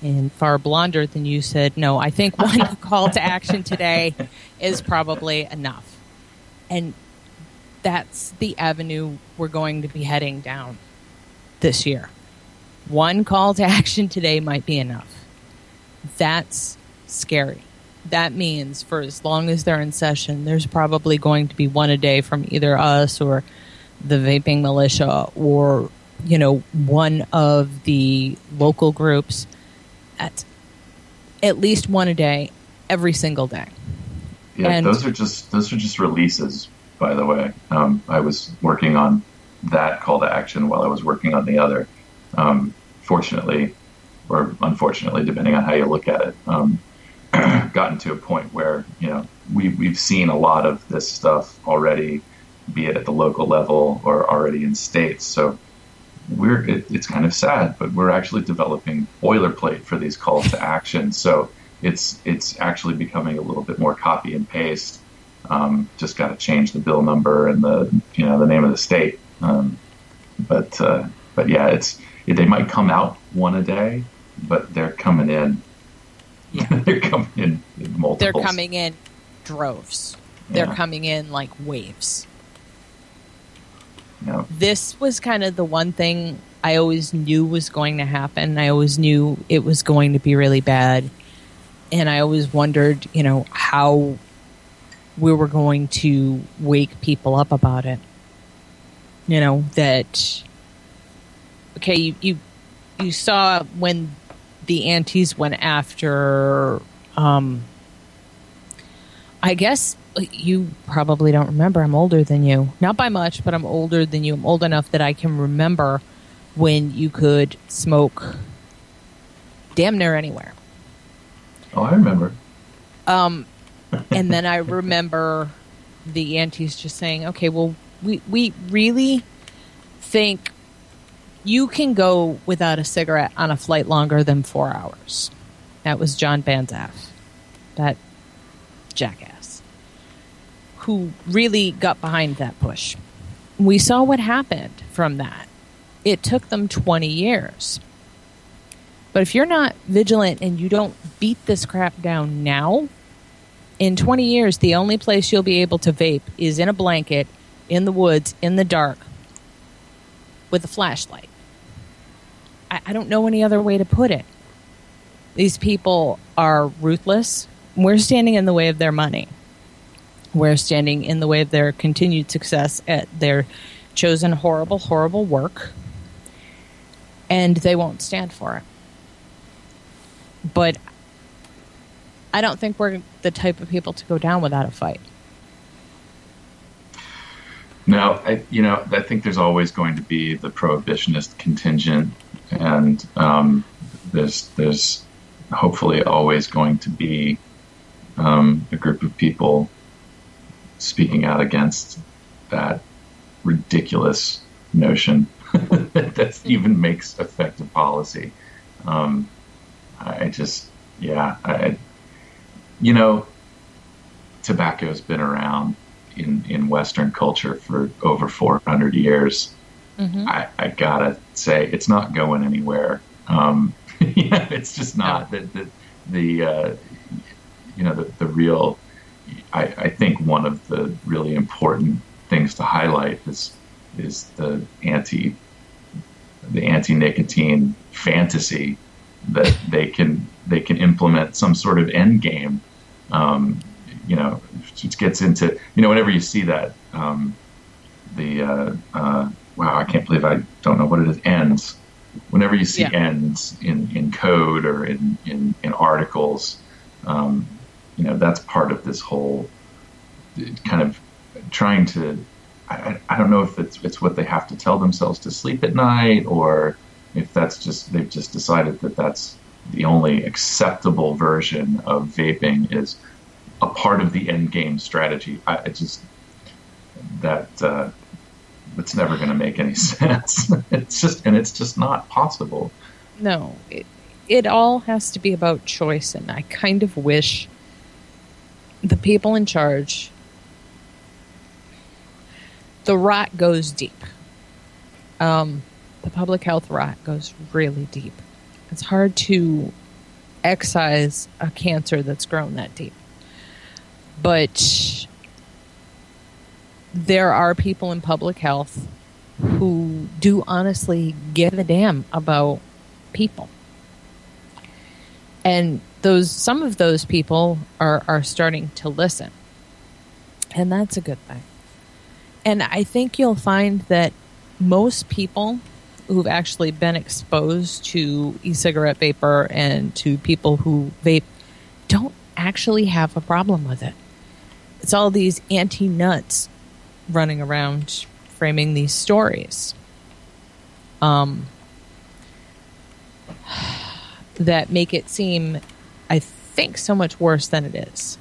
and far blonder than you said, "No, I think one call to action today is probably enough," and that's the avenue we're going to be heading down this year. One call to action today might be enough. That's scary that means for as long as they're in session, there's probably going to be one a day from either us or the vaping militia or, you know, one of the local groups at at least one a day every single day. Yeah, And- those are just those are just releases. By the way, um, I was working on that call to action while I was working on the other. Um, fortunately, or unfortunately, depending on how you look at it, um, gotten to a point where you know we we've seen a lot of this stuff already, be it at the local level or already in states. So we're it, it's kind of sad, but we're actually developing boilerplate for these calls to action. So it's it's actually becoming a little bit more copy and paste. Um, just got to change the bill number and the you know the name of the state. Um, but uh, but yeah, it's they might come out one a day, but they're coming in. Yeah. they're coming in, in They're coming in droves. They're Yeah. coming in like waves. You know, this was kind of the one thing I always knew was going to happen. I always knew it was going to be really bad. And I always wondered, you know, how we were going to wake people up about it. You know, that okay, you you, you saw when the antis went after um I guess you probably don't remember. I'm older than you. Not by much, but I'm older than you. I'm old enough that I can remember when you could smoke damn near anywhere. oh, I remember. Um, and then I remember the aunties just saying, okay, well, we, we really think you can go without a cigarette on a flight longer than four hours. That was John Banzhaf, that jackass, who really got behind that push. We saw what happened from that. It took them 20 years. But if you're not vigilant and you don't beat this crap down now, in 20 years, the only place you'll be able to vape is in a blanket, in the woods, in the dark, with a flashlight. I, I don't know any other way to put it. These people are ruthless. We're standing in the way of their money. We're standing in the way of their continued success at their chosen horrible, horrible work. And they won't stand for it. But I don't think we're the type of people to go down without a fight. No, I, you know, I think there's always going to be the prohibitionist contingent, and um, there's there's hopefully always going to be um, a group of people speaking out against that ridiculous notion that even makes effective policy. Um, I just, yeah, I, you know, tobacco's been around in, in Western culture for over 400 years. I, I gotta say, it's not going anywhere. Um, yeah, it's just not the the, the uh, you know the, the real. I, I think one of the really important things to highlight is is the anti the anti nicotine fantasy that they can they can implement some sort of end game. Um, you know, it gets into you know whenever you see that um, the uh, uh, wow I can't believe I don't know what it is ENDS. Whenever you see Yeah. ENDS in, in code or in, in, in articles, um, you know that's part of this whole kind of trying to. I, I- I don't know if it's it's what they have to tell themselves to sleep at night, or if that's just they've just decided that that's the only acceptable version of vaping is a part of the end game strategy. I it just that uh, that's never going to make any sense. it's just and it's just not possible. No, it, it all has to be about choice, and I kind of wish the people in charge. The rot goes deep. Um, the public health rot goes really deep. It's hard to excise a cancer that's grown that deep. But there are people in public health who do honestly give a damn about people. And those some of those people are, are starting to listen. And that's a good thing. And I think you'll find that most people who've actually been exposed to e-cigarette vapor and to people who vape don't actually have a problem with it. It's all these anti-nuts running around framing these stories. Um, that make it seem, I think, so much worse than it is.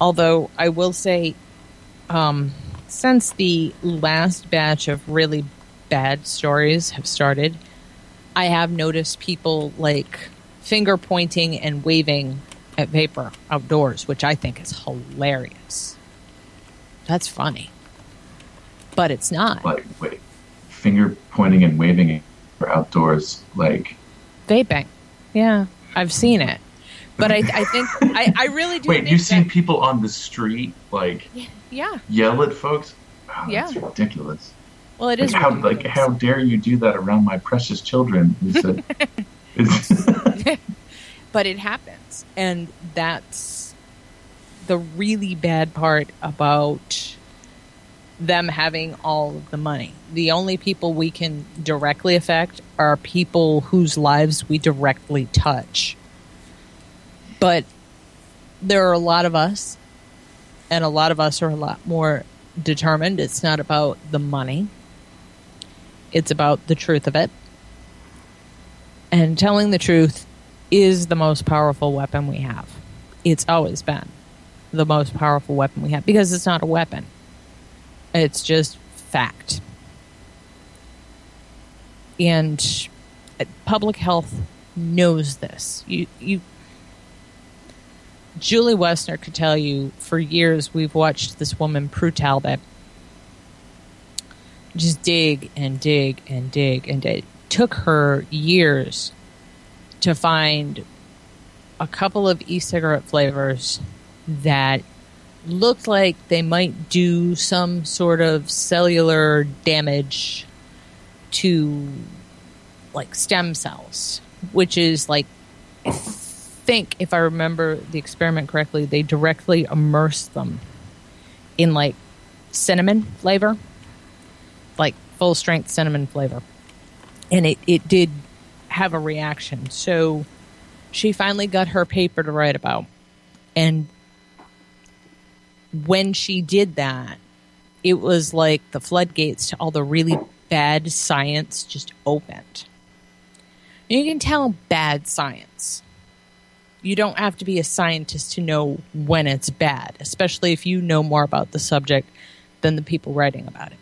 Although I will say, um, since the last batch of really bad stories have started, I have noticed people like finger pointing and waving at vapor outdoors, which I think is hilarious. That's funny. But it's not. Like wait, finger pointing and waving for outdoors, like Vaping. Yeah, I've seen it. But I, I think, I, I really do wait, you've seen people on the street like Yeah. yell at folks? That's Yeah. ridiculous. Well, it is. Like how like how dare you do that around my precious children? Is it, is, but it happens and that's the really bad part about them having all of the money. The only people we can directly affect are people whose lives we directly touch. But there are a lot of us and a lot of us are a lot more determined. It's not about the money. It's about the truth of it. And telling the truth is the most powerful weapon we have. It's always been the most powerful weapon we have because it's not a weapon. It's just fact. And uh, public health knows this. You you Julie Woessner could tell you for years we've watched this woman Prue Talbot just dig and dig and dig and it Took her years to find a couple of e-cigarette flavors that looked like they might do some sort of cellular damage to like stem cells, which is like think if I remember the experiment correctly, they directly immerse them in like cinnamon flavor, like full strength cinnamon flavor. And it, it did have a reaction. So she finally got her paper to write about. And when she did that, it was like the floodgates to all the really bad science just opened. And you can tell bad science. You don't have to be a scientist to know when it's bad, especially if you know more about the subject than the people writing about it.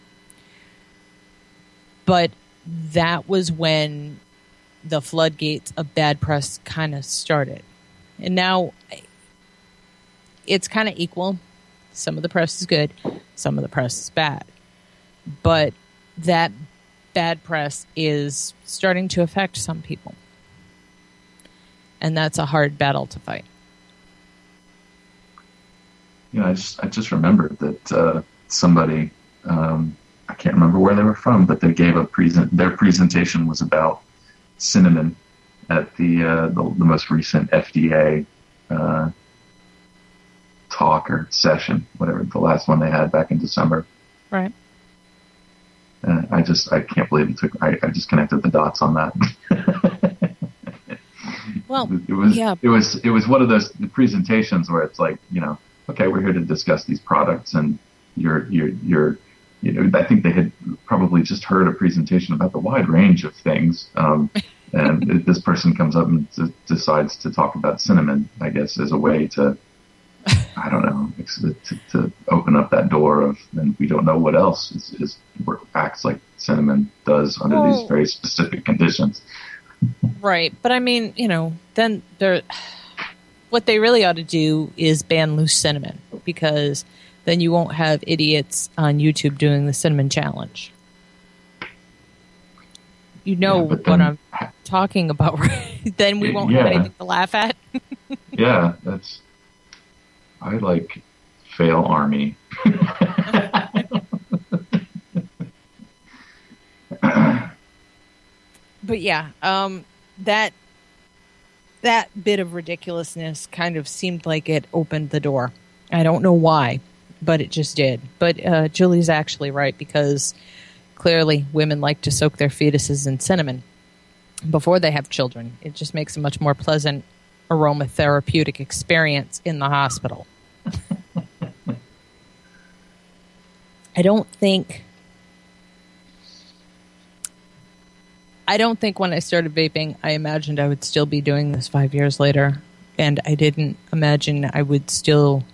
But that was when the floodgates of bad press kind of started. And now it's kind of equal. Some of the press is good, some of the press is bad. But that bad press is starting to affect some people. And that's a hard battle to fight. you know, I just I just remembered that uh, somebody um, I can't remember where they were from, but they gave a present. Their presentation was about cinnamon at the uh, the, the most recent FDA uh, talk or session, whatever the last one they had back in December. Right. Uh, I just I can't believe it took. I, I just connected the dots on that. Well, it was yeah. it was it was one of those presentations where it's like you know okay we're here to discuss these products and you're you're you're you know I think they had probably just heard a presentation about the wide range of things um, and this person comes up and d- decides to talk about cinnamon. I guess as a way to, I don't know, to, to open up that door of, and we don't know what else is, is acts like cinnamon does under Well- these very specific conditions. Right, but I mean, you know, then they're what they really ought to do is ban loose cinnamon because then you won't have idiots on YouTube doing the cinnamon challenge. You know Yeah, but what I'm talking about, right? then we won't have anything to laugh at. Yeah, that's. I like fail army. but yeah, um, that that bit of ridiculousness kind of seemed like it opened the door. I don't know why, but it just did. But uh, Julie's actually right because clearly women like to soak their fetuses in cinnamon before they have children. It just makes a much more pleasant aromatherapeutic experience in the hospital. I don't think I don't think when I started vaping, I imagined I would still be doing this five years later. And I didn't imagine I would still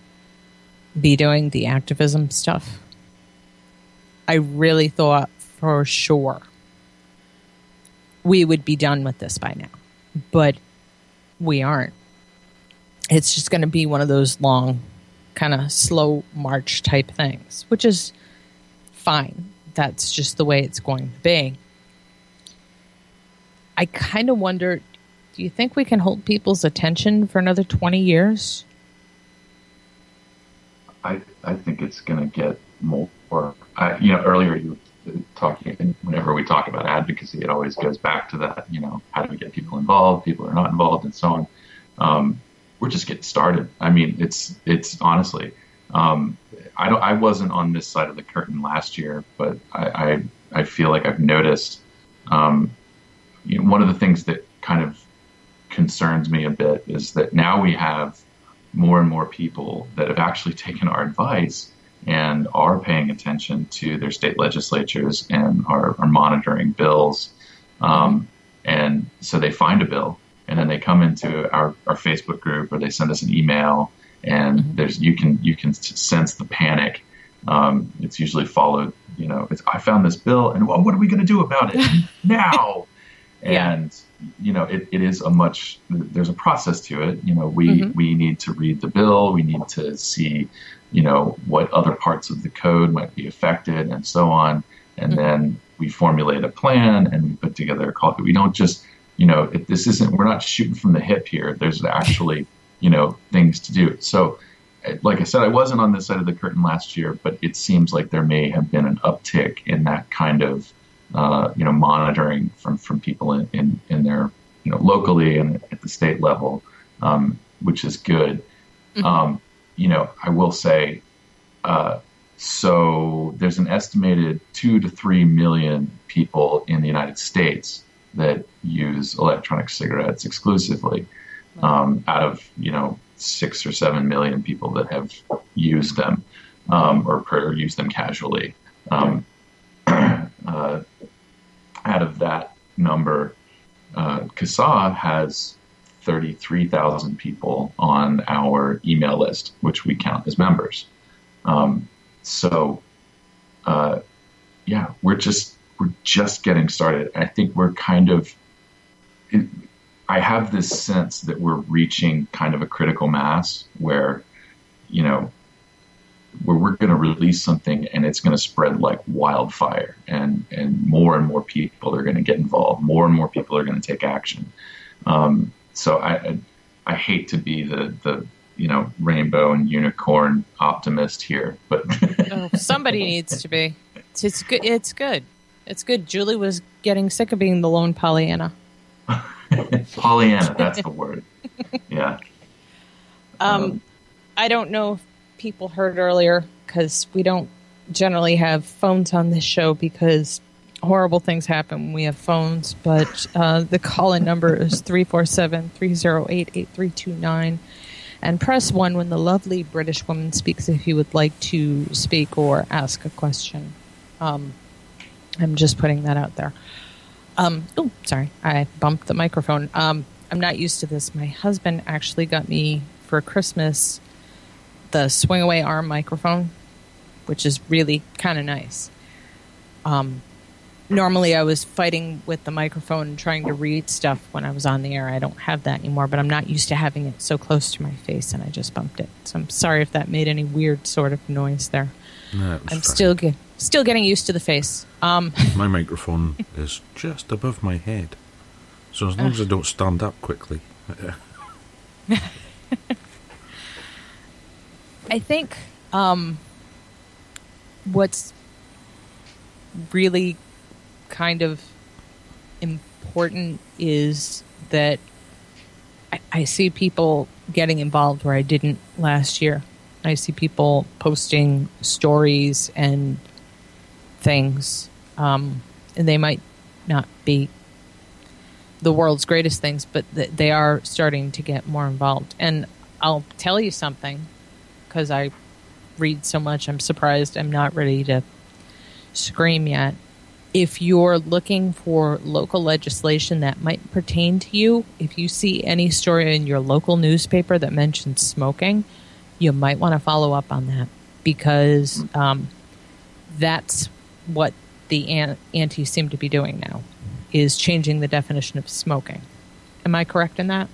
be doing the activism stuff. I really thought for sure we would be done with this by now. But we aren't. It's just going to be one of those long, kind of slow march type things, which is fine. That's just the way it's going to be. I kind of wonder do you think we can hold people's attention for another 20 years? I, I think it's going to get more. I, you know, earlier you talking, whenever we talk about advocacy, it always goes back to that, you know, how do we get people involved, people are not involved, and so on. Um, we're just getting started. I mean, it's, it's honestly, um, I don't, I wasn't on this side of the curtain last year, but I, I, I feel like I've noticed, um, you know, one of the things that kind of concerns me a bit is that now we have more and more people that have actually taken our advice and are paying attention to their state legislatures and are, are monitoring bills. Um, and so they find a bill and then they come into our, our Facebook group or they send us an email and there's you can you can sense the panic. Um, it's usually followed, you know, it's I found this bill and well, what are we going to do about it now? Yeah. And you know, it, it is a much there's a process to it. You know, we Mhm. we need to read the bill, we need to see, you know, what other parts of the code might be affected and so on. And Mhm. then we formulate a plan and we put together a call. We don't just, you know, if this isn't we're not shooting from the hip here. There's actually, you know, things to do. So like I said, I wasn't on this side of the curtain last year, but it seems like there may have been an uptick in that kind of, uh, you know, monitoring from, from people in, in, in their, you know, locally and at the state level, um, which is good. Um, you know, I will say, uh, so there's an estimated two to three million people in the United States that use electronic cigarettes exclusively um, out of you know six or seven million people that have used them um, or, or used them casually. Um, uh, out of that number, uh, CASAA has 33,000 people on our email list, which we count as members. Um, so, uh, yeah, we're just we're just getting started. I think we're kind of. It, I have this sense that we're reaching kind of a critical mass where, you know, where we're going to release something and it's going to spread like wildfire, and and more and more people are going to get involved. More and more people are going to take action. Um, so I, I I hate to be the the you know rainbow and unicorn optimist here, but Oh, somebody needs to be. It's, it's good. It's good. It's good. Julie was getting sick of being the lone Pollyanna. Pollyanna, that's the word. Yeah. Um, I don't know if people heard earlier because we don't generally have phones on this show because horrible things happen when we have phones. But uh, the call in number is 347 308 8329. And press 1 when the lovely British woman speaks if you would like to speak or ask a question. Um, I'm just putting that out there. Um, oh, sorry, I bumped the microphone. Um, I'm not used to this. My husband actually got me for Christmas the swing away arm microphone, which is really kind of nice. Um, normally, I was fighting with the microphone and trying to read stuff when I was on the air. I don't have that anymore, but I'm not used to having it so close to my face, and I just bumped it. So I'm sorry if that made any weird sort of noise there. No, I'm fine. still ge- still getting used to the face. Um, My microphone is just above my head, so as long as I don't stand up quickly. I think um, what's really kind of important is that I, I see people getting involved where I didn't last year. I see people posting stories and things, um, and they might not be the world's greatest things, but th- they are starting to get more involved. And I'll tell you something because I read so much, I'm surprised I'm not ready to scream yet. If you're looking for local legislation that might pertain to you, if you see any story in your local newspaper that mentions smoking, you might want to follow up on that because um, that's what the an- anti seem to be doing now is changing the definition of smoking. Am I correct in that?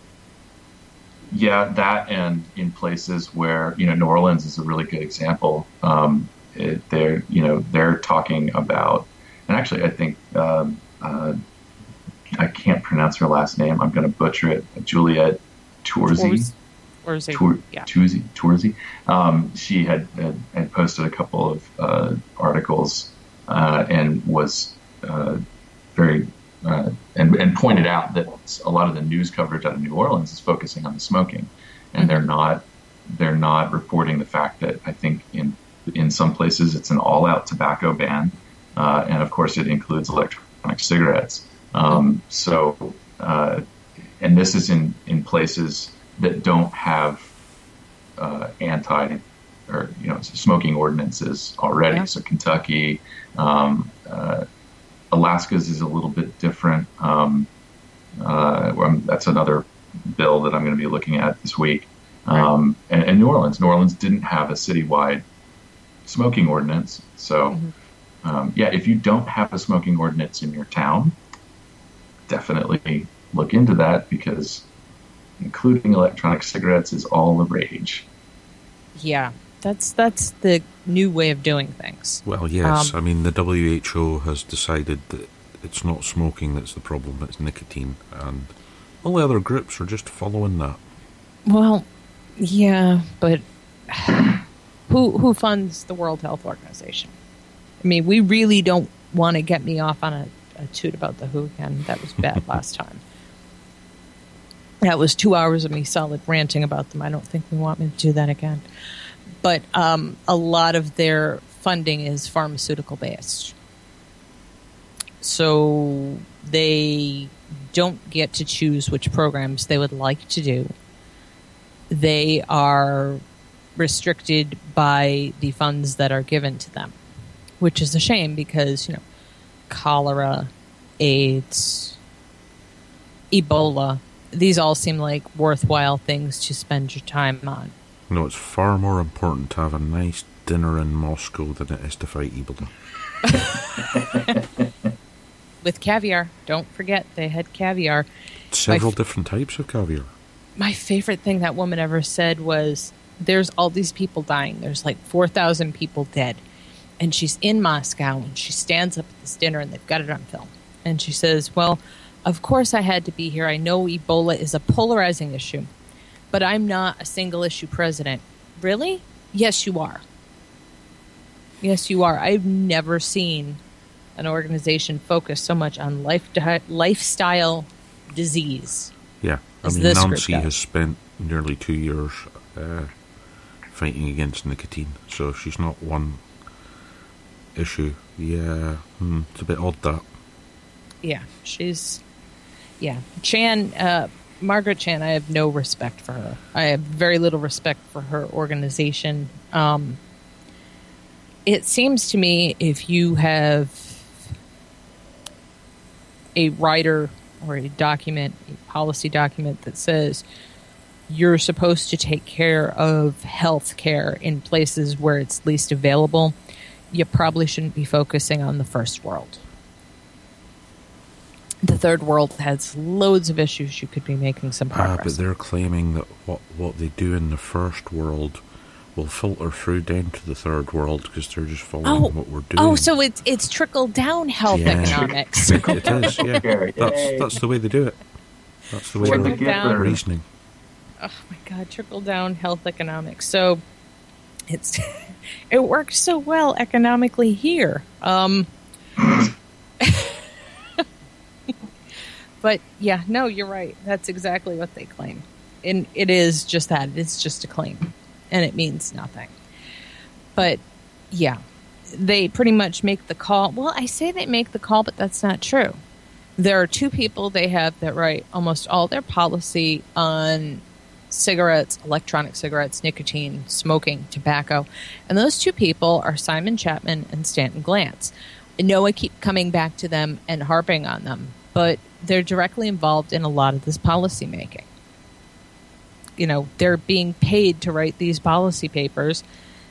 Yeah, that and in places where you know New Orleans is a really good example. Um, it, they're you know they're talking about, and actually I think um, uh, I can't pronounce her last name. I'm going to butcher it. Juliet Tourzy. Or is? Tour, yeah. Tourzy, Tourzy. Um, she had, had had posted a couple of uh, articles uh, and was uh, very uh, and and pointed out that a lot of the news coverage out of New Orleans is focusing on the smoking, and they're not they're not reporting the fact that I think in in some places it's an all out tobacco ban, uh, and of course it includes electronic cigarettes. Um, so uh, and this is in in places that don't have uh, anti or you know smoking ordinances already. Yeah. So Kentucky, um, uh, Alaska's is a little bit different. Um, uh, that's another bill that I'm going to be looking at this week. Um, and, and New Orleans, New Orleans didn't have a citywide smoking ordinance. So, um, yeah, if you don't have a smoking ordinance in your town, definitely look into that because including electronic cigarettes is all the rage. Yeah, that's that's the new way of doing things. Well, yes. Um, I mean, the WHO has decided that it's not smoking that's the problem; it's nicotine, and all the other groups are just following that. Well, yeah, but who who funds the World Health Organization? I mean, we really don't want to get me off on a, a toot about the WHO again. That was bad last time. That was two hours of me solid ranting about them. I don't think we want me to do that again. But um, a lot of their funding is pharmaceutical based. So they don't get to choose which programs they would like to do. They are restricted by the funds that are given to them, which is a shame because, you know, cholera, AIDS, Ebola, these all seem like worthwhile things to spend your time on. You know, it's far more important to have a nice dinner in Moscow than it is to fight Ebola. With caviar, don't forget they had caviar. Several f- different types of caviar. my favorite thing that woman ever said was there's all these people dying there's like 4000 people dead and she's in moscow and she stands up at this dinner and they've got it on film and she says well of course i had to be here i know ebola is a polarizing issue but i'm not a single issue president really yes you are yes you are i've never seen an organization focus so much on life lifestyle disease Yeah, I mean, this Nancy has spent nearly two years uh, fighting against nicotine, so she's not one issue. Yeah, hmm, it's a bit odd that. yeah, she's yeah. Chan, uh, Margaret Chan. I have no respect for her. I have very little respect for her organization. Um, it seems to me if you have a writer or a document, a policy document that says you're supposed to take care of health care in places where it's least available, you probably shouldn't be focusing on the first world. The third world has loads of issues you could be making some progress. Ah, but they're claiming that what what they do in the first world will filter through down to the third world because they're just following Oh, what we're doing. oh, so it's it's trickle down health Yeah. economics. it is, yeah. That's that's the way they do it. That's the way Trickle they're down. reasoning. oh my god, trickle down health economics. So it's it works so well economically here. Um, but yeah, no, you're right. That's exactly what they claim, and it is just that. It's just a claim, and it means nothing. But yeah, they pretty much make the call. Well, I say they make the call, but that's not true. There are two people they have that write almost all their policy on cigarettes, electronic cigarettes, nicotine, smoking, tobacco. And those two people are Simon Chapman and Stanton Glantz. I know I keep coming back to them and harping on them, but they're directly involved in a lot of this policy making. You know, they're being paid to write these policy papers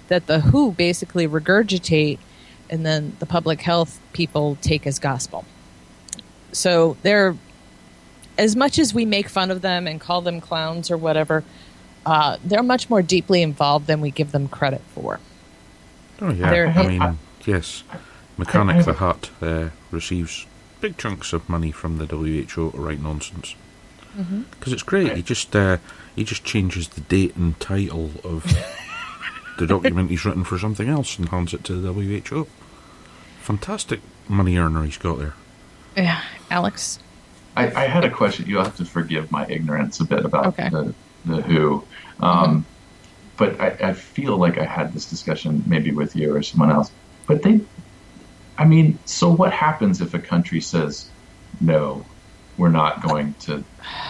that the WHO basically regurgitate and then the public health people take as gospel. So they're as much as we make fun of them and call them clowns or whatever, uh, they're much more deeply involved than we give them credit for. Oh yeah, They're- I mean, yes, Mechanic the Hut uh, receives big chunks of money from the WHO to write nonsense because it's great. He just uh, he just changes the date and title of the document he's written for something else and hands it to the WHO. Fantastic money earner he's got there. Yeah, Alex. I, I had a question. You'll have to forgive my ignorance a bit about Okay. the, the Who. Um, But I, I feel like I had this discussion maybe with you or someone else. But they, I mean, so what happens if a country says, no, we're not going to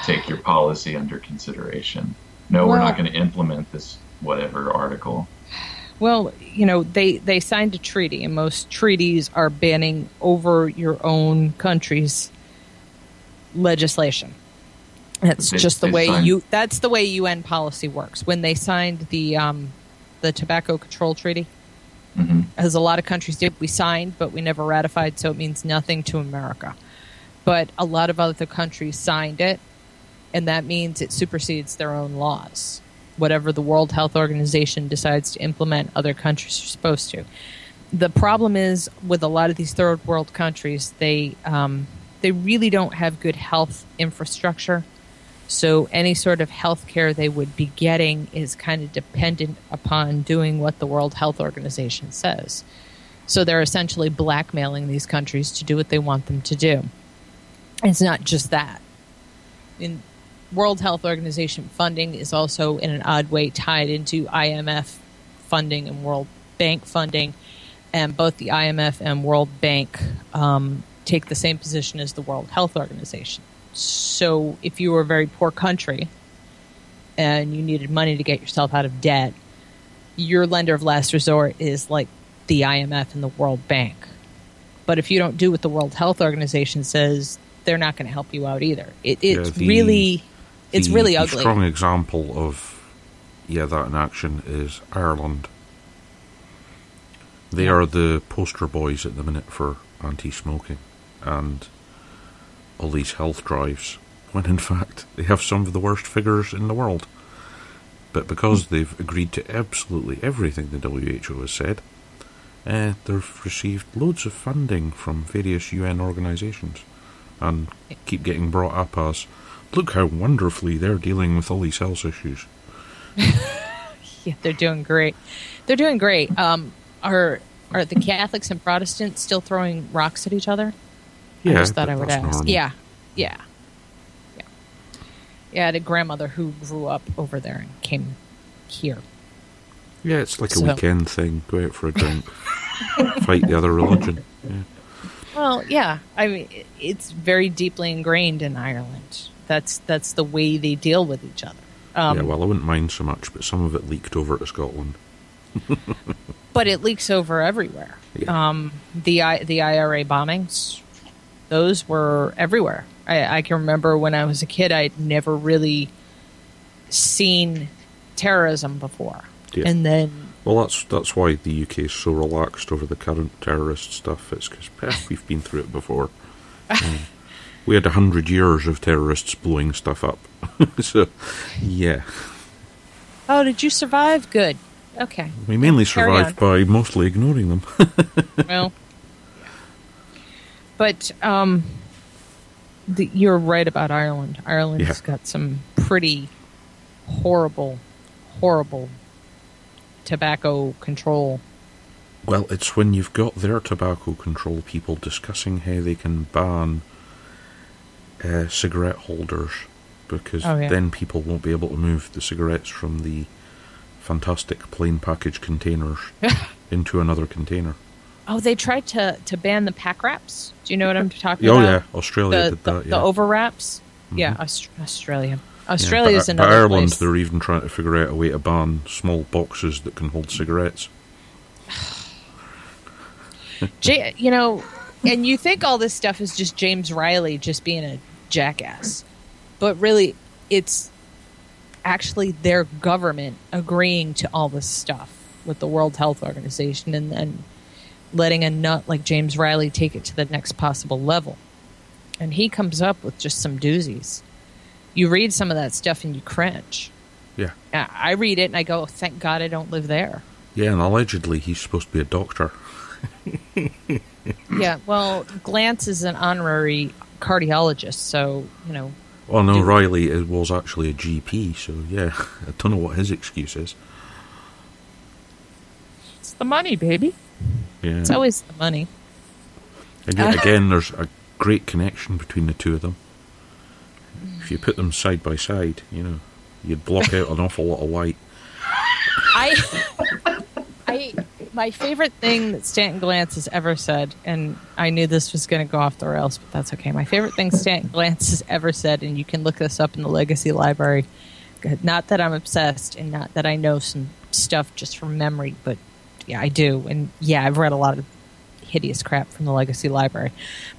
take your policy under consideration? No, we're not going to implement this whatever article. Well, you know, they, they signed a treaty, and most treaties are banning over your own country's legislation. That's They- just the way signed- you. That's the way UN policy works. When they signed the um, the Tobacco Control Treaty, hmm as a lot of countries did, we signed, but we never ratified, so it means nothing to America. But a lot of other countries signed it, and that means it supersedes their own laws. Whatever the World Health Organization decides to implement, other countries are supposed to. The problem is with a lot of these third world countries, they um, they really don't have good health infrastructure. So any sort of health care they would be getting is kind of dependent upon doing what the World Health Organization says. So they're essentially blackmailing these countries to do what they want them to do. It's not just that. In World Health Organization funding is also in an odd way tied into IMF funding and World Bank funding, and both the IMF and World Bank um, take the same position as the World Health Organization. So if you were a very poor country and you needed money to get yourself out of debt, your lender of last resort is like the IMF and the World Bank. But if you don't do what the World Health Organization says, they're not going to help you out either. It, it's Yeah, the- really, it's The- really ugly. strong example of yeah that in action is Ireland. They are the poster boys at the minute for anti-smoking and all these health drives. When in fact they have some of the worst figures in the world. But because they've agreed to absolutely everything the WHO has said, uh, they've received loads of funding from various UN organisations and keep getting brought up as look how wonderfully they're dealing with all these health issues. Yeah, they're doing great. They're doing great. Um, are are the Catholics and Protestants still throwing rocks at each other? I just thought I would ask. normal. Yeah, yeah, yeah. Yeah, I had a grandmother who grew up over there and came here. Yeah, it's like a weekend thing. Go out for a drink, fight the other religion. Yeah. Well, yeah. I mean, it's very deeply ingrained in Ireland. That's that's the way they deal with each other. Um, yeah, well, I wouldn't mind so much, but some of it leaked over to Scotland. but it leaks over everywhere. Yeah. Um, the the IRA bombings, those were everywhere. I, I can remember when I was a kid, I'd never really seen terrorism before, Yeah. and then Well, that's that's why the UK is so relaxed over the current terrorist stuff. It's because we've been through it before. Um, we had a hundred years of terrorists blowing stuff up. so, yeah, oh, did you survive? Good. Okay. we mainly survived by mostly ignoring them. well, but um, the, you're right about Ireland. Ireland's Yeah. got some pretty horrible, horrible tobacco control. well, it's when you've got their tobacco control people discussing how they can ban uh, cigarette holders because Oh, yeah. then people won't be able to move the cigarettes from the fantastic plain package containers into another container. Oh, they tried to, to ban the pack wraps. Do you know what I'm talking Oh about? yeah, Australia the, did the, that. the Yeah. over wraps. Mm-hmm. Yeah, Aust- Australia. Australia is another but Ireland, place. they're even trying to figure out a way to ban small boxes that can hold cigarettes. Ja- you know, and you think all this stuff is just James Reilly just being a jackass, but really, it's actually their government agreeing to all this stuff with the World Health Organization and then letting a nut like James Reilly take it to the next possible level. And he comes up with just some doozies. You read some of that stuff and you cringe. Yeah, I read it and I go, oh, thank God I don't live there. yeah, and allegedly he's supposed to be a doctor. Yeah, well, Glantz is an honorary cardiologist, so you know. Oh no, Reilly it was actually a GP, so yeah, I don't know what his excuse is. It's the money, baby. Yeah, It's always the money. and yet uh-huh. again, there's a great connection between the two of them. If you put them side by side, you know, you'd block out an awful lot of light. I, I, my favorite thing that Stanton Glantz has ever said, and I knew this was going to go off the rails, but that's okay. My favorite thing Stanton Glantz has ever said, and you can look this up in the Legacy Library. Not that I'm obsessed, and not that I know some stuff just from memory, but yeah, I do, and yeah, I've read a lot of hideous crap from the Legacy Library.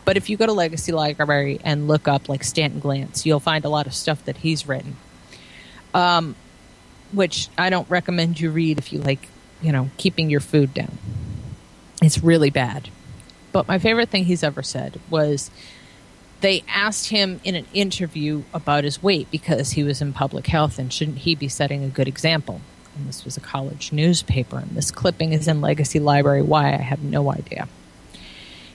But if you go to Legacy Library and look up like Stanton Glantz, you'll find a lot of stuff that he's written. Um, which I don't recommend you read if you like, you know, keeping your food down. It's really bad. But my favorite thing he's ever said was they asked him in an interview about his weight because he was in public health and shouldn't he be setting a good example? And this was a college newspaper, and this clipping is in Legacy Library. Why? I have no idea.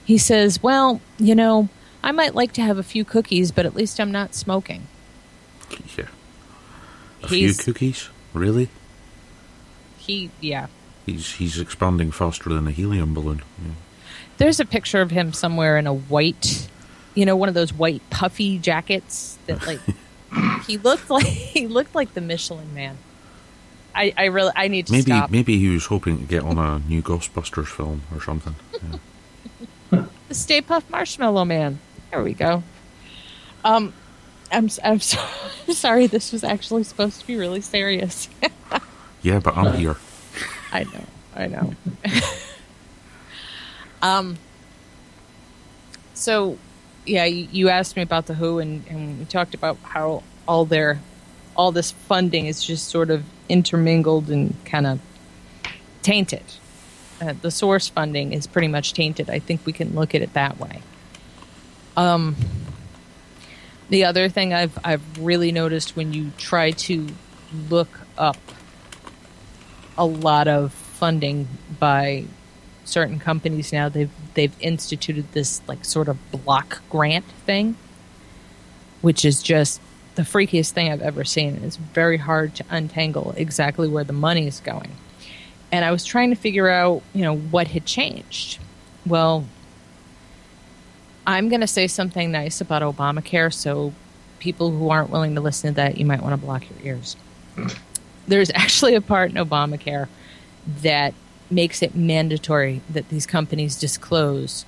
He says, Well, you know, I might like to have a few cookies, but at least I'm not smoking. Yeah, a He's- few cookies, really? He, yeah, He's he's expanding faster than a helium balloon. Yeah. There's a picture of him somewhere in a white, you know, one of those white puffy jackets that like he looked like he looked like the Michelin Man. I, I really I need to Maybe stop. maybe he was hoping to get on a new Ghostbusters film or something. Yeah. The Stay Puft Marshmallow Man. There we go. Um, I'm I'm, so, sorry. This was actually supposed to be really serious. yeah, but I'm here. I know. I know. um. So, yeah, you, you asked me about the Who, and, and we talked about how all their, all this funding is just sort of intermingled and kind of tainted. Uh, the source funding is pretty much tainted. I think we can look at it that way. Um. The other thing I've I've really noticed when you try to look up a lot of funding by certain companies now. They've they've instituted this like sort of block grant thing, which is just the freakiest thing I've ever seen. It's very hard to untangle exactly where the money is going. And I was trying to figure out, you know, what had changed. Well, I'm going to say something nice about Obamacare, so people who aren't willing to listen to that, you might want to block your ears there's actually a part in Obamacare that makes it mandatory that these companies disclose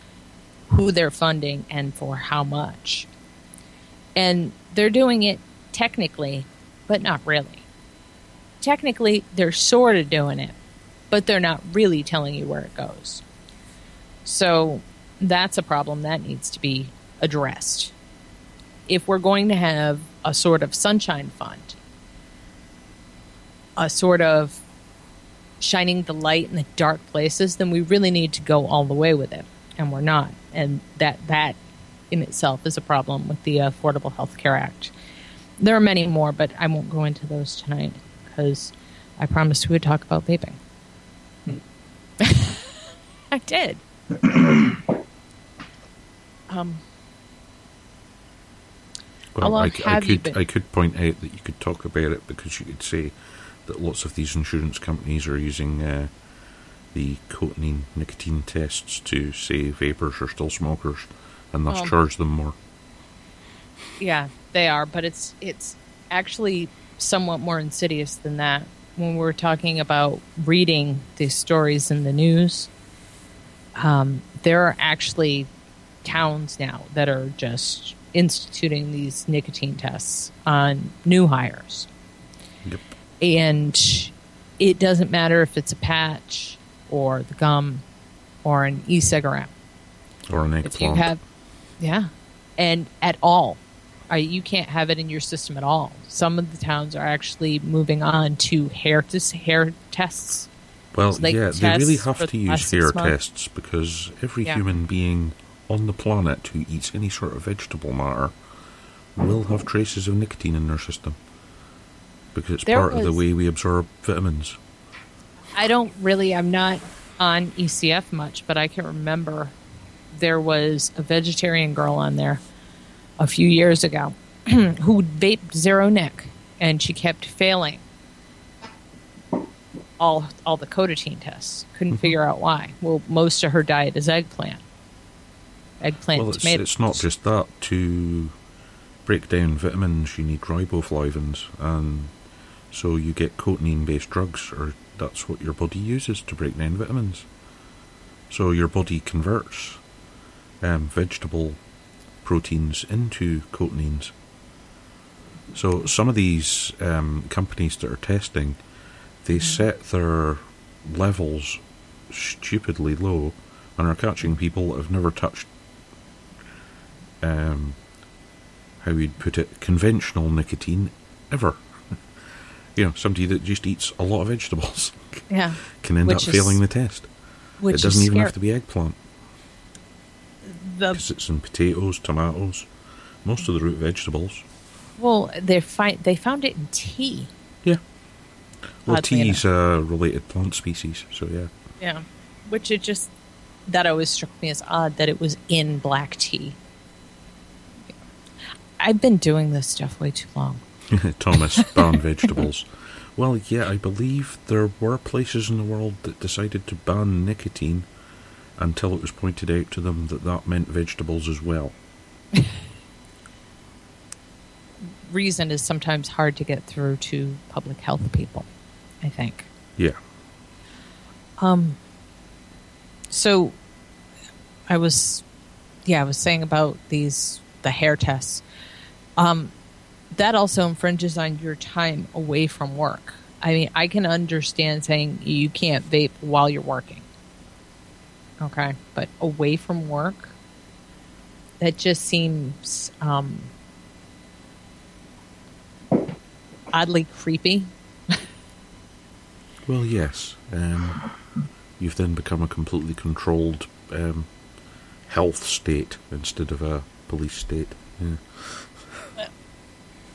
who they're funding and for how much. And they're doing it technically, but not really. Technically, they're sort of doing it, but they're not really telling you where it goes. So that's a problem that needs to be addressed. If we're going to have a sort of sunshine fund, a sort of shining the light in the dark places, then we really need to go all the way with it, and we're not. And that that in itself is a problem with the Affordable Health Care Act. There are many more, but I won't go into those tonight because I promised we would talk about vaping. I did. um, Well, long I, c- I have you could I could point out that you could talk about it because you could say that lots of these insurance companies are using uh, the cotinine nicotine tests to say vapers are still smokers, and thus Um, charge them more. yeah, they are, but it's it's actually somewhat more insidious than that. When we're talking about reading these stories in the news, um, there are actually towns now that are just instituting these nicotine tests on new hires. Yep. and it doesn't matter if it's a patch or the gum or an e-cigarette. Or an If you have, yeah, and at all, you can't have it in your system at all. Some of the towns are actually moving on to hair to hair tests. Well, So they yeah, they really have to use hair six tests because every Yeah. human being on the planet who eats any sort of vegetable matter will have traces of nicotine in their system because it's There part of the way we absorb vitamins. I don't really. I'm not on ECF much, but I can remember there was a vegetarian girl on there a few years ago who vaped zero nick, and she kept failing all all the cotinine tests. Couldn't Mm-hmm. figure out why. Well, most of her diet is eggplant, eggplant, well, it's, tomato. it's not just that. To break down vitamins, you need riboflavins, and so you get cotinine-based drugs, or that's what your body uses to break down vitamins. So your body converts um, vegetable proteins into cotinines. So some of these um, companies that are testing, they set their levels stupidly low and are catching people that have never touched um, how you'd put it, conventional nicotine ever. you know, somebody that just eats a lot of vegetables yeah, can end Which up is- failing the test. which it doesn't even have to be eggplant the because it's in potatoes, tomatoes, most of the root vegetables. well. They find they found it in tea. Yeah. Well, Oddly tea's a related plant species, so yeah. Yeah, which it just that always struck me as odd that it was in black tea. I've been doing this stuff way too long. Thomas ban vegetables. Well, yeah, I believe there were places in the world that decided to ban nicotine until it was pointed out to them that that meant vegetables as well. Reason is sometimes hard to get through to public health people. I think. Yeah. Um. So, I was, yeah, I was saying about these the hair tests. Um, that also infringes on your time away from work. I mean, I can understand saying you can't vape while you're working. Okay, but away from work, that just seems um, oddly creepy. Well, yes. Um, you've then become a completely controlled um, health state instead of a police state. Yeah.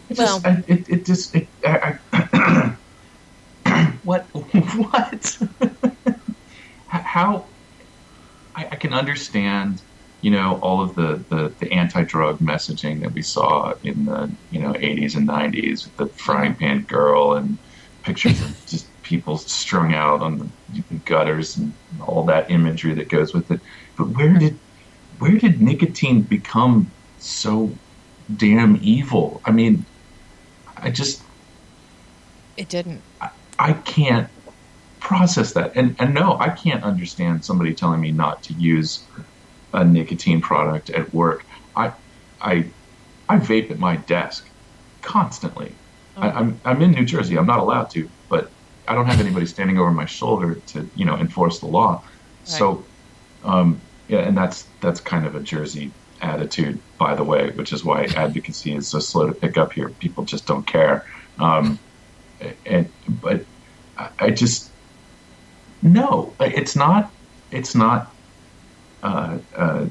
It Well- just, I, it, it just, it, I, I, what, what? How, I, I can understand, you know, all of the, the, the anti-drug messaging that we saw in the, you know, 80s and 90s, with the frying pan girl and pictures of just people strung out on the gutters and all that imagery that goes with it. But where did, where did nicotine become so damn evil? I mean, I just It didn't. I can't process that. And and no, I can't understand somebody telling me not to use a nicotine product at work. I I I vape at my desk constantly. I, I'm I'm in New Jersey. I'm not allowed to, but I don't have anybody standing over my shoulder to you know enforce the law. So, um, yeah, and that's that's kind of a Jersey attitude, by the way, which is why advocacy is so slow to pick up here. People just don't care. Um, and but I, I just no, it's not. It's not uh, uh,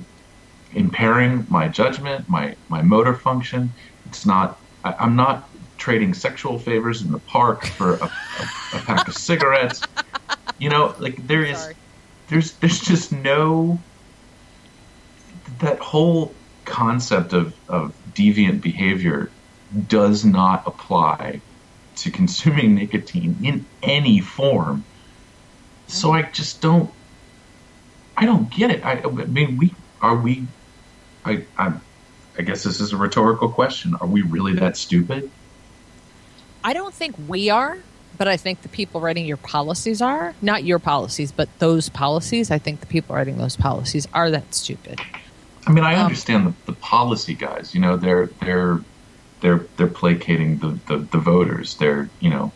impairing my judgment, my my motor function. It's not. I, I'm not trading sexual favors in the park for a, a, a pack of cigarettes. You know, like there is, Sorry. there's there's just no that whole concept of of deviant behavior does not apply to consuming nicotine in any form. So I just don't. I don't get it. I, I mean, we are we. I I'm, I guess this is a rhetorical question. Are we really that stupid? I don't think we are, but I think the people writing your policies are. Not your policies, but those policies. I think the people writing those policies are that stupid. I mean, I Um, understand the, the policy guys. You know, they're they're they're they're placating the, the, the voters. They're you know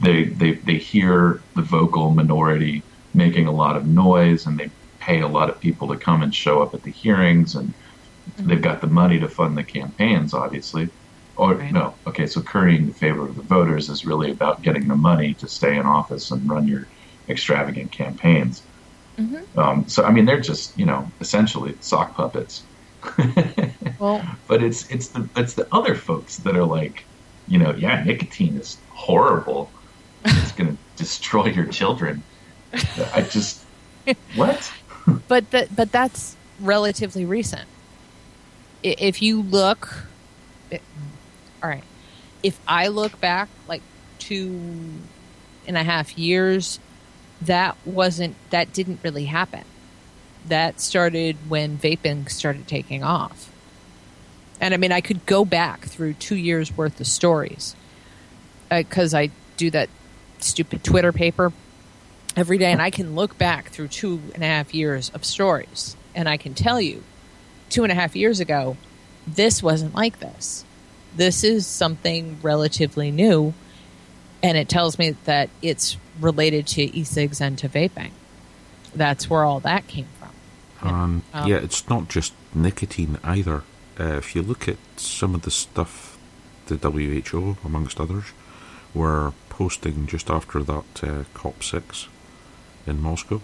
they they they hear the vocal minority making a lot of noise, and they pay a lot of people to come and show up at the hearings, and they've got the money to fund the campaigns, obviously. Or Right. no, okay, so currying the favor of the voters is really about getting the money to stay in office and run your extravagant campaigns. Um, so I mean, they're just you know essentially sock puppets. Well, but it's it's the it's the other folks that are like, you know, yeah, nicotine is horrible. It's going to destroy your children. I just what? but that but that's relatively recent. If you look, it- all right. If I look back like two and a half years, that wasn't that didn't really happen. That started when vaping started taking off. And I mean, I could go back through two years worth of stories uh, because I do that stupid Twitter paper every day, and I can look back through two and a half years of stories, and I can tell you, two and a half years ago, this wasn't like this. This is something relatively new, and it tells me that it's related to e-cigs and to vaping. That's where all that came from. And Um, yeah, it's not just nicotine either. Uh, if you look at some of the stuff the WHO, amongst others, were posting just after that uh, COP6 in Moscow,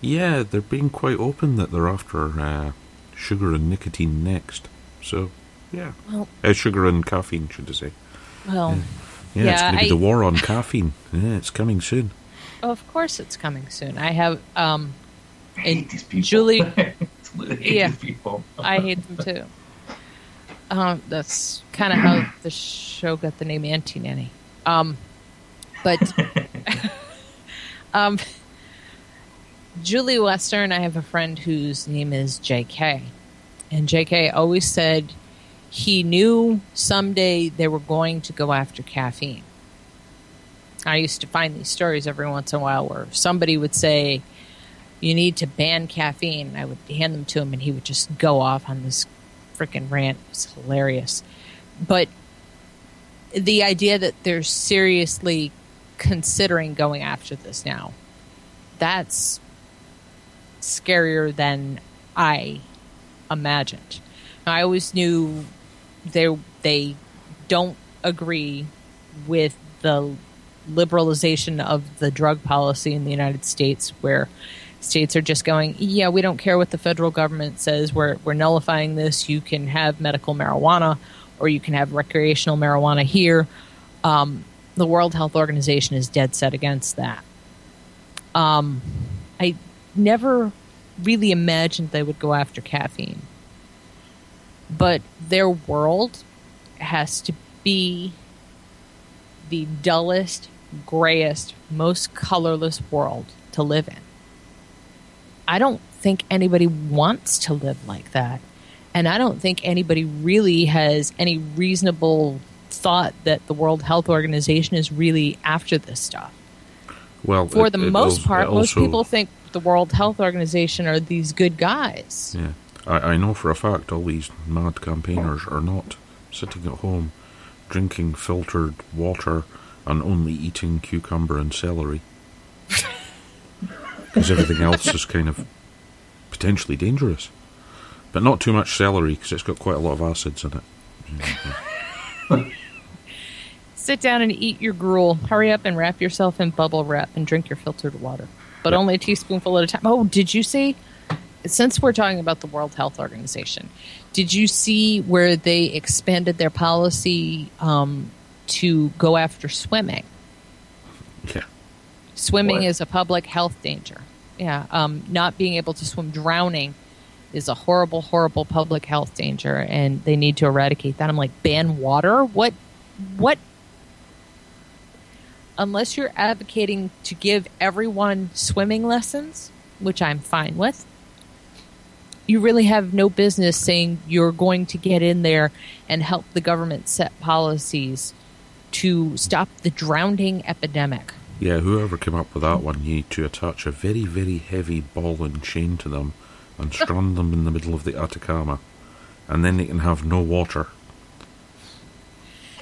yeah, they're being quite open that they're after uh, sugar and nicotine next. So, yeah. Well- uh, sugar and caffeine, should I say. Well, Yeah, it's Yeah, going to be I- the war on caffeine. Yeah, it's coming soon. of course it's coming soon. I have, um, I hate these people. Julie- I hate Yeah. these people. I hate them too. Um, that's kind of how the show got the name Anti-Nanny. Um, but um, Julie Woessner, I have a friend whose name is J.K. And J.K. always said he knew someday they were going to go after caffeine. I used to find these stories every once in a while where somebody would say, you need to ban caffeine. I would hand them to him, and he would just go off on this freaking rant. It was hilarious. But the idea that they're seriously considering going after this now, that's scarier than I imagined. I always knew they they don't agree with the liberalization of the drug policy in the United States, where states are just going, yeah, we don't care what the federal government says. We're we're nullifying this. You can have medical marijuana, or you can have recreational marijuana here. Um, the World Health Organization is dead set against that. Um, I never really imagined they would go after caffeine, but their world has to be the dullest, grayest, most colorless world to live in. I don't think anybody wants to live like that. And I don't think anybody really has any reasonable thought that the World Health Organization is really after this stuff. Well, For it- the it most part, most people think the World Health Organization are these good guys. Yeah, I, I know for a fact all these mad campaigners are not sitting at home drinking filtered water and only eating cucumber and celery. Because everything else is kind of potentially dangerous. But not too much celery because it's got quite a lot of acids in it. Sit down and eat your gruel. Hurry up and wrap yourself in bubble wrap and drink your filtered water. But Yep. only a teaspoonful at a time. Oh, did you see? Since we're talking about the World Health Organization, did you see where they expanded their policy um, to go after swimming? Yeah. Swimming What? is a public health danger. Yeah, um, not being able to swim, drowning is a horrible, horrible public health danger, and they need to eradicate that. I'm like, ban water? What? What? Unless you're advocating to give everyone swimming lessons, which I'm fine with, you really have no business saying you're going to get in there and help the government set policies to stop the drowning epidemic. Yeah, whoever came up with that one, you need to attach a very, very heavy ball and chain to them and strand them in the middle of the Atacama. And then they can have no water.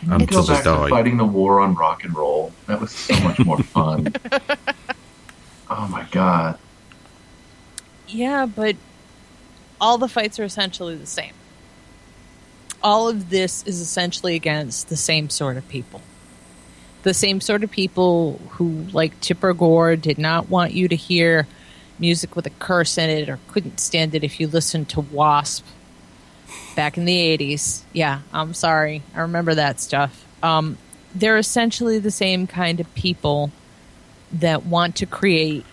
Go Until they back to die. fighting the war on rock and roll. That was so much more fun. oh my god. Yeah, but all the fights are essentially the same. All of this is essentially against the same sort of people. The same sort of people who, like Tipper Gore, did not want you to hear music with a curse in it or couldn't stand it if you listened to Wasp back in the 80s. Yeah, I'm sorry. I remember that stuff. Um, they're essentially the same kind of people that want to create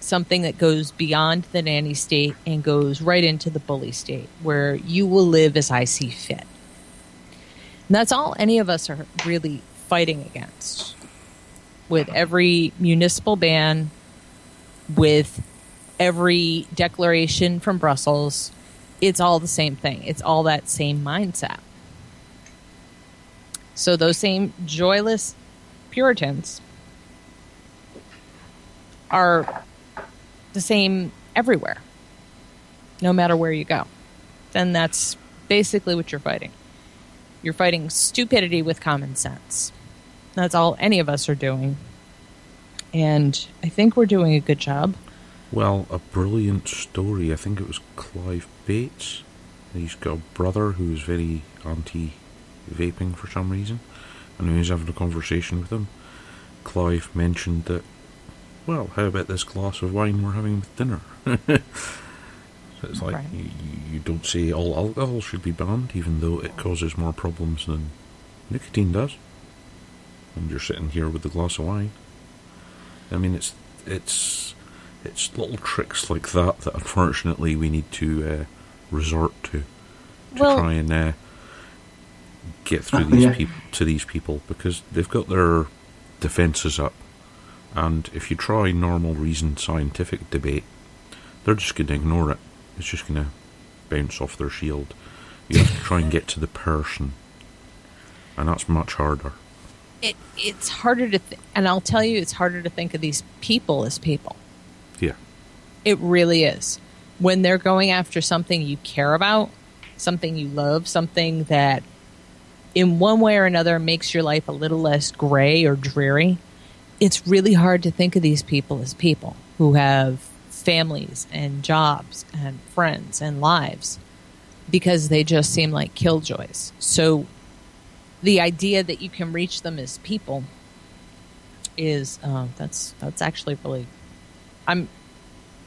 something that goes beyond the nanny state and goes right into the bully state where you will live as I see fit. And that's all any of us are really fighting against. With every municipal ban, with every declaration from Brussels, it's all the same thing. It's all that same mindset. So those same joyless Puritans are the same everywhere, no matter where you go. Then that's basically what you're fighting. You're fighting stupidity with common sense. That's all any of us are doing. And I think we're doing a good job. Well, a brilliant story. I think it was Clive Bates. He's got a brother who's very anti vaping for some reason. And he was having a conversation with him, Clive mentioned that, well, how about this glass of wine we're having with dinner? so it's like, Right. you, you- you don't say all alcohol should be banned, even though it causes more problems than nicotine does. And you're sitting here with a glass of wine. I mean, it's it's it's little tricks like that that unfortunately we need to uh, resort to to Well- try and uh, get through Uh, these yeah. people to these people because they've got their defences up, and if you try normal reasoned scientific debate, they're just going to ignore it. It's just going to bounce off their shield. You have to try and get to the person, and that's much harder. It, it's harder to, th- and I'll tell you, it's harder to think of these people as people. It really is. When they're going after something you care about, something you love, something that in one way or another makes your life a little less gray or dreary, it's really hard to think of these people as people who have families and jobs and friends and lives because they just seem like killjoys. So the idea that you can reach them as people is uh, that's that's actually really I'm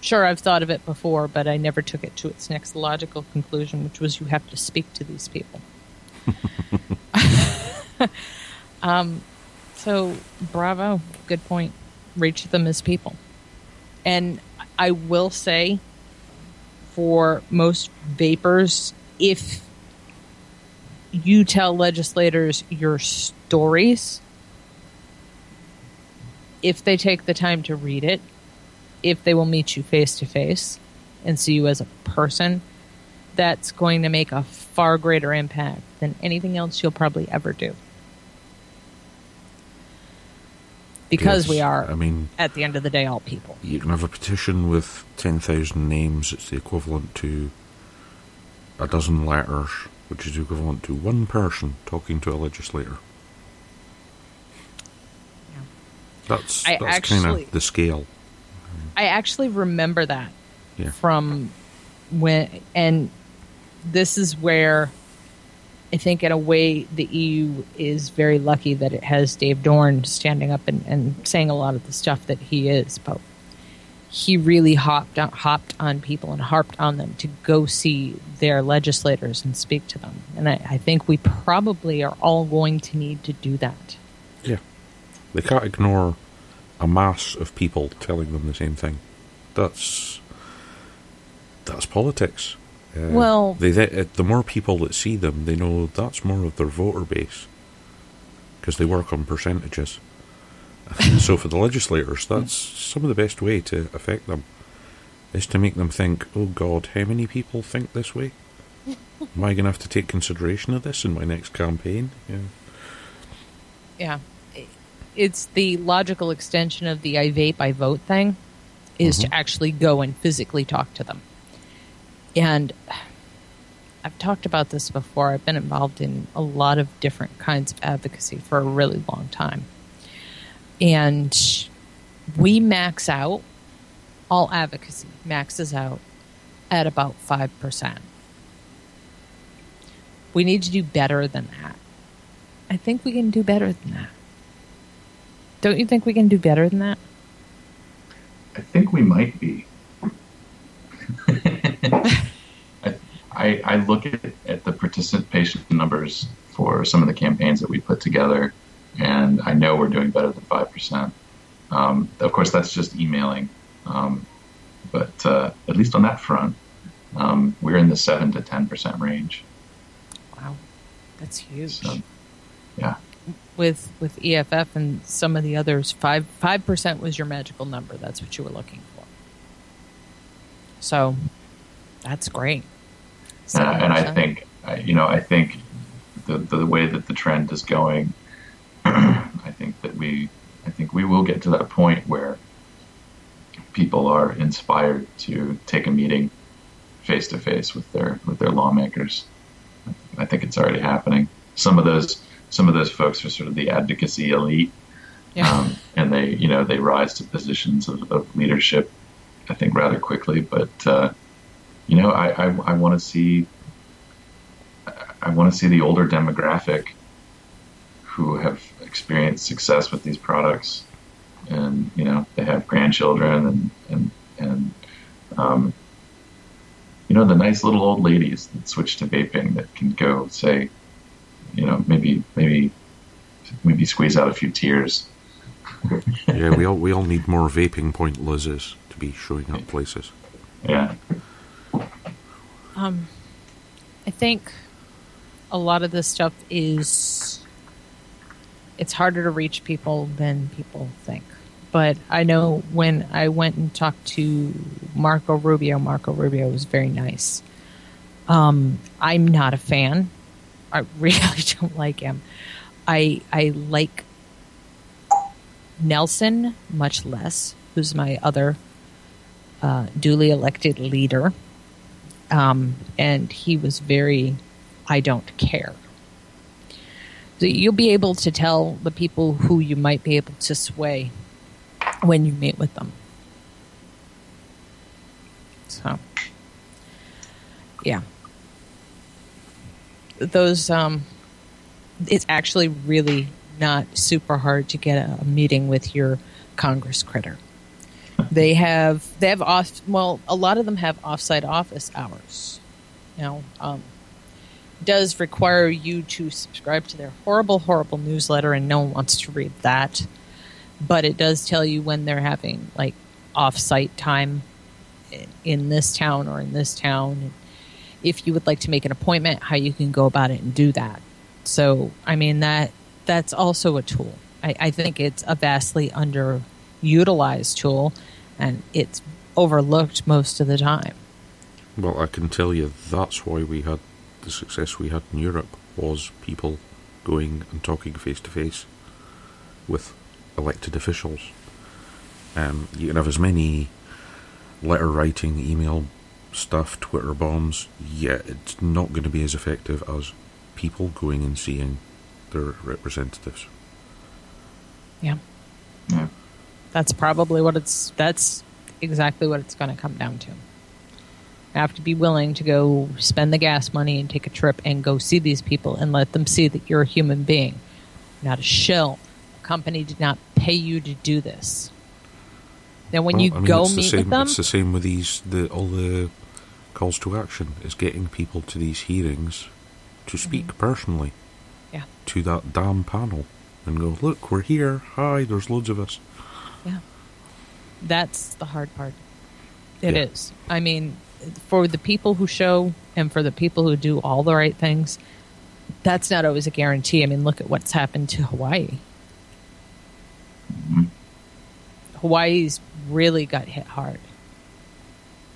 sure I've thought of it before, but I never took it to its next logical conclusion, which was you have to speak to these people. um, so, bravo, good point. Reach them as people. And I will say, for most vapers, if you tell legislators your stories, if they take the time to read it, if they will meet you face to face and see you as a person, that's going to make a far greater impact than anything else you'll probably ever do. Because Yes, we are, I mean, at the end of the day, all people. you can have a petition with 10,000 names. It's the equivalent to a dozen letters, which is equivalent to one person talking to a legislator. That's, I that's kind of the scale. I actually remember that Yeah. from when, and this is where I think, in a way, the EU is very lucky that it has Dave Dorn standing up and, and saying a lot of the stuff that he is. But he really hopped on, hopped on people and harped on them to go see their legislators and speak to them. And I, I think we probably are all going to need to do that. Yeah. They can't ignore a mass of people telling them the same thing. That's that's politics. Uh, Well- they, they, uh, the more people that see them, they know that's more of their voter base because they work on percentages. so for the legislators, that's some of the best way to affect them is to make them think, "Oh God, how many people think this way? Am I going to have to take consideration of this in my next campaign?" Yeah. Yeah. It's the logical extension of the I vape, I vote thing is to mm-hmm. actually go and physically talk to them. And I've talked about this before. I've been involved in a lot of different kinds of advocacy for a really long time. And we max out, all advocacy maxes out at about 5%. We need to do better than that. I think we can do better than that. Don't you think we can do better than that? I think we might be. I, I, I look at, at the participation numbers for some of the campaigns that we put together, and I know we're doing better than 5%. Um, of course, that's just emailing. Um, but uh, at least on that front, um, we're in the 7 to 10% range. Wow, that's huge. So, yeah. With with EFF and some of the others, five five percent was your magical number. That's what you were looking for. So, that's great. Uh, and I 7%. think, you know, I think the, the way that the trend is going, I think that we, I think we will get to that point where people are inspired to take a meeting face to face with their with their lawmakers. I think it's already happening. Some of those some of those folks are sort of the advocacy elite, yeah. um, and they you know they rise to positions of, of leadership. I think rather quickly, but uh, you know I I, I want to see I want to see the older demographic who have experienced success with these products, and you know they have grandchildren and and and um, you know the nice little old ladies that switch to vaping that can go say, you know maybe maybe maybe squeeze out a few tears. yeah, we all we all need more vaping point Liz's to be showing up places. Yeah. Um, I think a lot of this stuff is it's harder to reach people than people think. But I know when I went and talked to Marco Rubio, Marco Rubio was very nice. Um, I'm not a fan. I really don't like him. I I like Nelson much less, who's my other uh, duly elected leader. Um, and he was very i don't care. So you'll be able to tell the people who you might be able to sway when you meet with them. So yeah those um it's actually really not super hard to get a, a meeting with your congress critter. They have they have off well a lot of them have offsite office hours. You know um, does require you to subscribe to their horrible horrible newsletter and no one wants to read that. But it does tell you when they're having like off-site time in this town or in this town if you would like to make an appointment how you can go about it and do that. So i mean that that's also a tool. I, I think it's a vastly underutilized tool and it's overlooked most of the time. Well, I can tell you that's why we had the success we had in Europe was people going and talking face to face with elected officials. Um, you can have as many letter writing, email stuff, Twitter bombs, yet it's not going to be as effective as people going and seeing their representatives. yeah Yeah. that's probably what it's that's exactly what it's going to come down to have to be willing to go spend the gas money and take a trip and go see these people and let them see that you're a human being, not a shell. A company did not pay you to do this. Now, when Well, you I mean, go it's the meet same, with them, It's the same with these the all the calls to action is getting people to these hearings to speak personally Mm-hmm. yeah, to that damn panel and go, look, we're here. Hi, there's loads of us. yeah, that's the hard part. It Yeah. is. I mean, for the people who show and for the people who do all the right things, that's not always a guarantee. I mean, look at what's happened to Hawaii. Hawaii's really got hit hard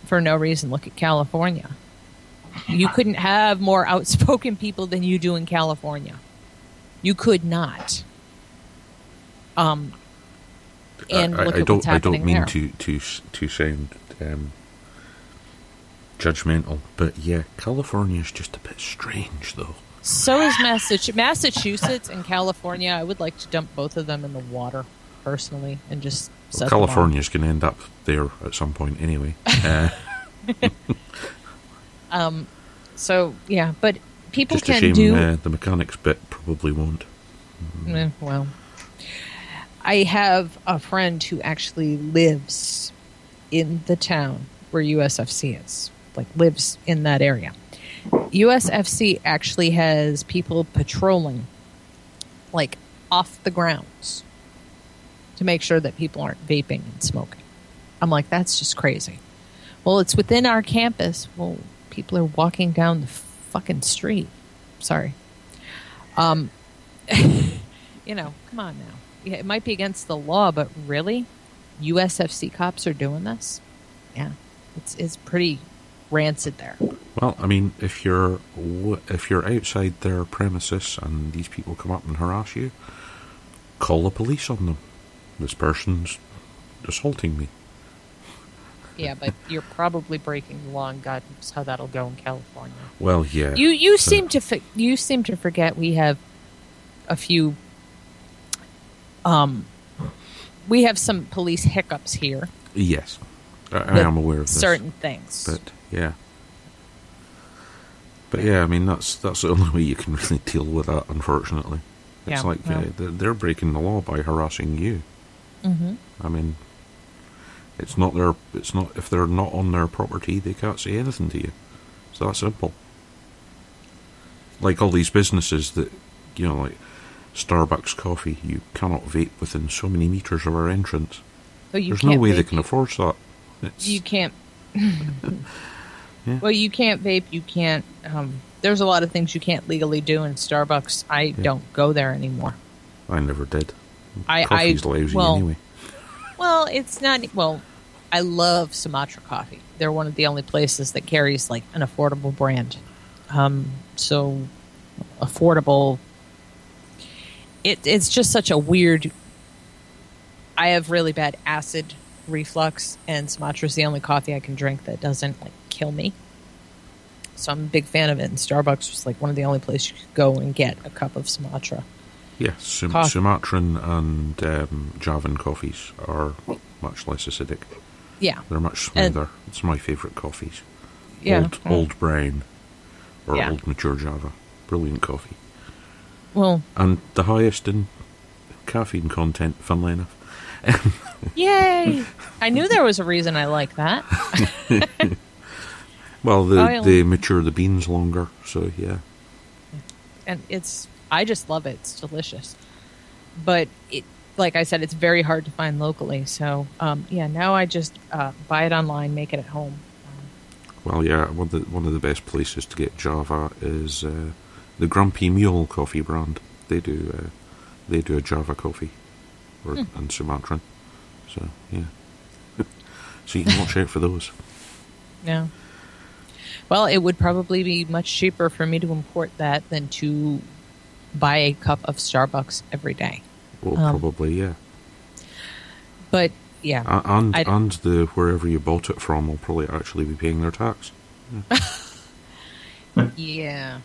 for no reason. Look at California. You couldn't have more outspoken people than you do in California. You could not. Um, and I, I- look I at don't. I don't mean there. to to to sound um, judgmental, but yeah, California's just a bit strange, though. So is Massachusetts. Massachusetts and California. I would like to dump both of them in the water personally and just them. California's going to end up there at some point anyway. Uh, So yeah, but people just can shame do uh, the mechanics bit probably won't. Eh, well. I have a friend who actually lives in the town where USFC is, like lives in that area. USFC actually has people patrolling, like off the grounds, to make sure that people aren't vaping and smoking. I'm like, that's just crazy. Well, it's within our campus. Well, people are walking down the fucking street. Sorry. Um, you know, come on now. Yeah, it might be against the law, but really, USFC cops are doing this. Yeah, it's it's pretty rancid there. Well, I mean, if you're if you're outside their premises and these people come up and harass you, call the police on them. This person's assaulting me. Yeah, but you're probably breaking the law, and God knows how that'll go in California. Well, yeah. You you So- seem to fi- you seem to forget we have a few. Um, we have some police hiccups here. Yes, I, I am aware of this. certain things. but yeah. But yeah, I mean that's that's the only way you can really deal with that. Unfortunately, it's Yeah, like well. uh, they're, they're breaking the law by harassing you. Hmm I mean, it's not their. It's not if they're not on their property, they can't say anything to you. It's that simple. Like all these businesses that, you know, like Starbucks coffee, you cannot vape within so many meters of our entrance. You There's no way they can afford that. It's, You can't. Yeah. Well, you can't vape. You can't. Um, there's a lot of things you can't legally do in Starbucks. I don't go there anymore. I never did. I, Coffee's I lousy well, anyway. well, it's not. Well, I love Sumatra coffee. They're one of the only places that carries like an affordable brand. Um, so affordable. It, it's just such a weird. I have really bad acid reflux, and Sumatra's the only coffee I can drink that doesn't like kill me. So I'm a big fan of it. And Starbucks was like one of the only places you could go and get a cup of Sumatra. Yes, Sum- coffee. Sumatran and um, Javan coffees are much less acidic. Yeah, They're much And- smoother. it's my favourite coffees. yeah. Old, old brown or Yeah. old mature Java. Brilliant coffee. Well, And the highest in caffeine content, funnily enough. Yay! I knew there was a reason I like that. Well, the, they mature the beans longer, so yeah. And it's I just love it. It's delicious. But it like I said, it's very hard to find locally. So um, yeah, now I just uh, buy it online, make it at home. Well, yeah, one of the, one of the best places to get Java is uh, the Grumpy Mule coffee brand. They do uh, they do a Java coffee, or Hmm. and Sumatran. So yeah, so you can watch out for those. Yeah. Well, it would probably be much cheaper for me to import that than to buy a cup of Starbucks every day. Well, Um, probably yeah, But yeah, A- and I'd- and the wherever you bought it from will probably actually be paying their tax. Yeah,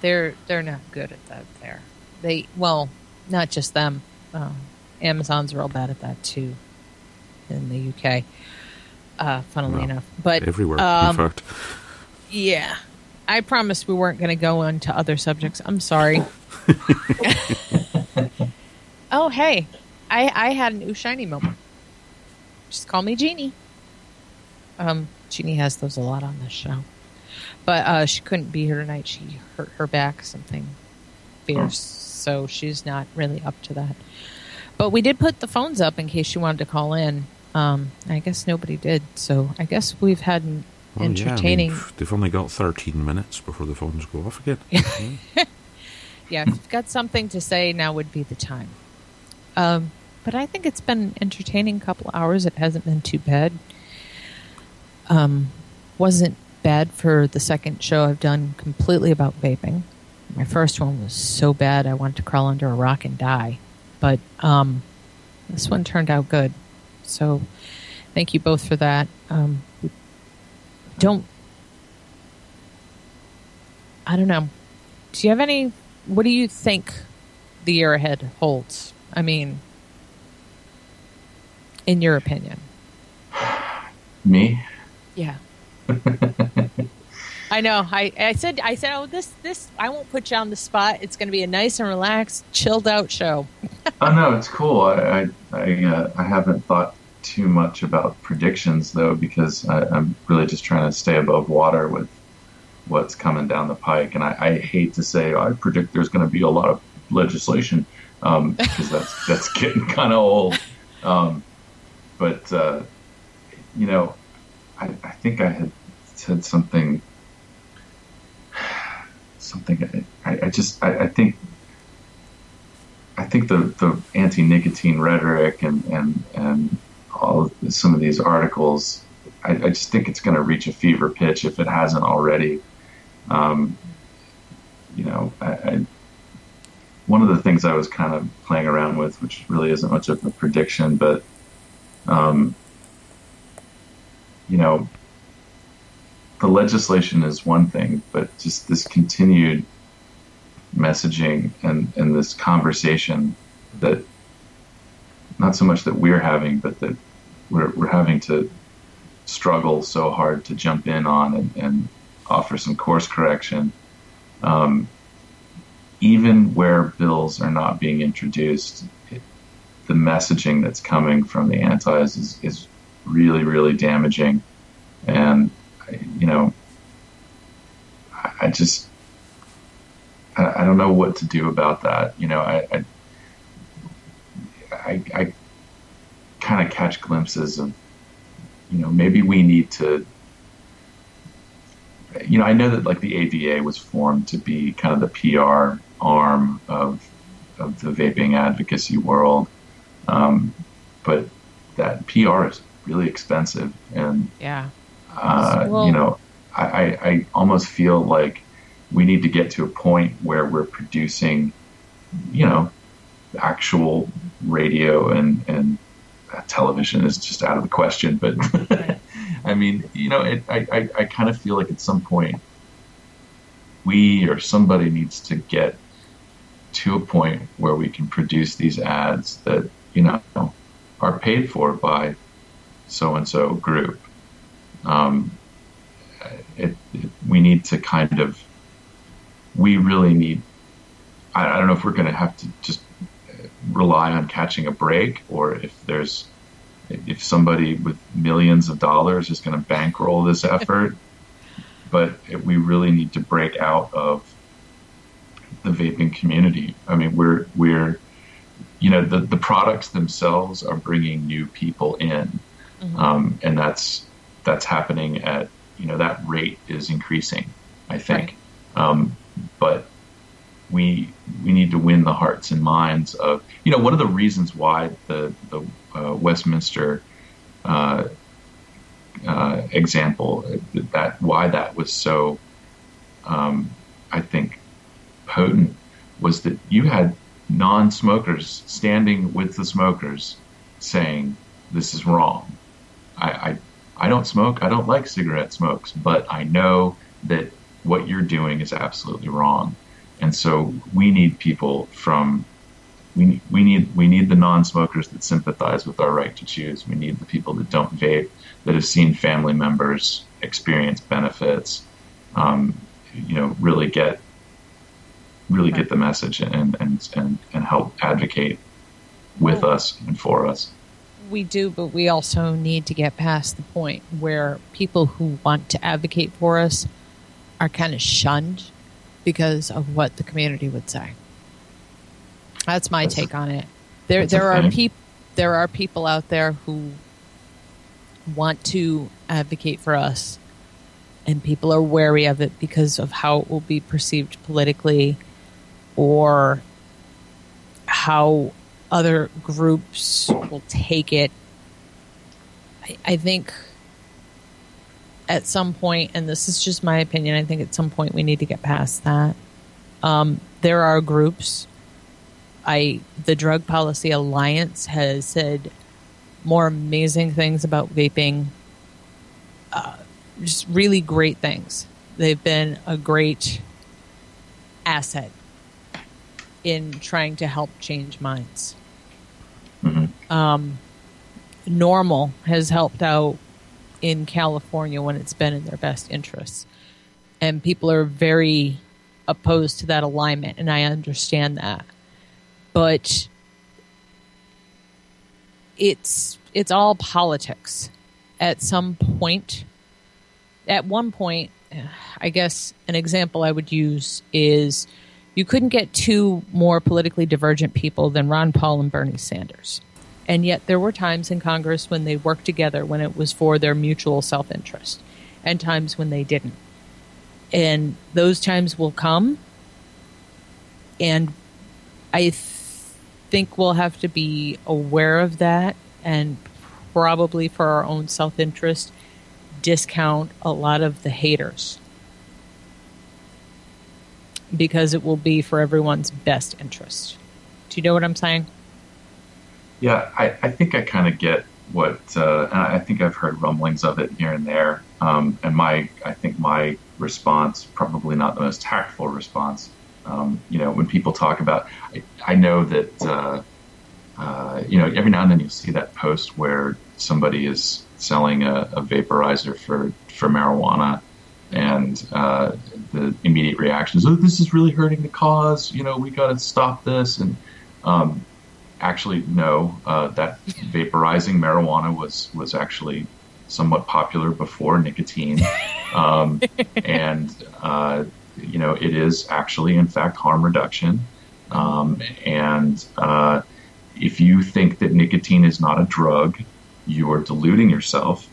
they're they're not good at that. There, they well, not just them. Um, Amazon's real bad at that too in the UK. uh, funnily Well, enough. But Everywhere, um, in fact. Yeah. I promised we weren't going to go into other subjects. I'm sorry. oh, hey. I, I had an ooh shiny moment. Just call me Jeannie. Um, Jeannie has those a lot on this show. But uh, she couldn't be here tonight. She hurt her back, something fierce. So she's not really up to that. But we did put the phones up in case she wanted to call in. Um, I guess nobody did. So I guess we've had an Well, yeah, I mean, entertaining. they've only got 13 minutes before the phones go off again. yeah, if you've got something to say, now would be the time. Um, but I think it's been an entertaining couple hours. It hasn't been too bad. Um, wasn't bad for the second show I've done completely about vaping. My first one was so bad I wanted to crawl under a rock and die. But um, this one turned out good. So thank you both for that. Um, don't I don't know. Do you have any? What do you think the year ahead holds? I mean, in your opinion? Me? Yeah. I know. I, I said I said oh this this I won't put you on the spot. It's going to be a nice and relaxed, chilled out show. Oh no, it's cool. I I I, uh, I haven't thought too much about predictions though because I, I'm really just trying to stay above water with what's coming down the pike. And I, I hate to say I predict there's going to be a lot of legislation um, because that's that's getting kind of old. Um, but uh, you know, I, I think I had said something. Something I, I just I, I think I think the, the anti nicotine rhetoric and, and, and all of some of these articles, I, I just think it's going to reach a fever pitch if it hasn't already. Um, you know, I, I, one of the things I was kind of playing around with, which really isn't much of a prediction, but, um, you know, the legislation is one thing, but just this continued messaging and, and this conversation that not so much that we're having, but that we're, we're having to struggle so hard to jump in on and, and offer some course correction. Um, even where bills are not being introduced, it, the messaging that's coming from the antis is, is really, really damaging. And, you know, I, just, I, I don't know what to do about that. You know, I, I, I, I kind of catch glimpses of, you know, maybe we need to, you know, I know that like the AVA was formed to be kind of the PR arm of, of the vaping advocacy world. Um, but that PR is really expensive and Yeah. uh, Well- you know, I, I, I almost feel like we need to get to a point where we're producing, you know, actual radio and, and television is just out of the question. But I mean, you know, it, I, I, I kind of feel like at some point we or somebody needs to get to a point where we can produce these ads that, you know, are paid for by so and so group. Um, it, it, we need to kind of, we really need, I, I don't know if we're going to have to just rely on catching a break or if there's, if somebody with millions of dollars is going to bankroll this effort. but we really need to break out of the vaping community. I mean, we're, we're, you know, the, the products themselves are bringing new people in. Um, and that's, that's happening at, you know, that rate is increasing, I think. Um, but we, we need to win the hearts and minds of, you know, one of the reasons why the, the uh, Westminster uh, uh, example, that why that was so, um, I think, potent was that you had non-smokers standing with the smokers saying this is wrong. I, I I don't smoke. I don't like cigarette smokes, but I know that what you're doing is absolutely wrong. And so we need people from we need, we need we need the non-smokers that sympathize with our right to choose. We need the people that don't vape, that have seen family members experience benefits. Um, you know, really get really get the message and and and, and help advocate with us and for us. We do, but we also need to get past the point where people who want to advocate for us are kind of shunned because of what the community would say. That's my That's- take on it. There, there are okay. peop- there are people out there who want to advocate for us, and people are wary of it because of how it will be perceived politically, or how other groups will take it. I, I think at some point, and this is just my opinion, I think at some point we need to get past that. Um, there are groups. I the Drug Policy Alliance has said more amazing things about vaping. Uh, just really great things. They've been a great asset in trying to help change minds. Mhm. Um, NORML has helped out in California when it's been in their best interests. And people are very opposed to that alignment, and I understand that. But it's it's all politics. At some point, at one point, I guess an example I would use is you couldn't get two more politically divergent people than Ron Paul and Bernie Sanders. And yet there were times in Congress when they worked together when it was for their mutual self interest, and times when they didn't. And those times will come. And I th- think we'll have to be aware of that and probably for our own self interest discount a lot of the haters because it will be for everyone's best interest. Do you know what I'm saying? Yeah, I, I think I kind of get what, uh, and I think I've heard rumblings of it here and there. Um, and my, I think my response, probably not the most tactful response. Um, you know, when people talk about, I, I know that, uh, uh, you know, every now and then you'll see that post where somebody is selling a, a vaporizer for, for marijuana and uh, the immediate reaction is, oh, this is really hurting the cause. You know, we got to stop this. And um, actually, no, uh, that vaporizing marijuana was was actually somewhat popular before nicotine, um, and uh, you know, it is actually, in fact, harm reduction. Um, and uh, if you think that nicotine is not a drug, you are deluding yourself.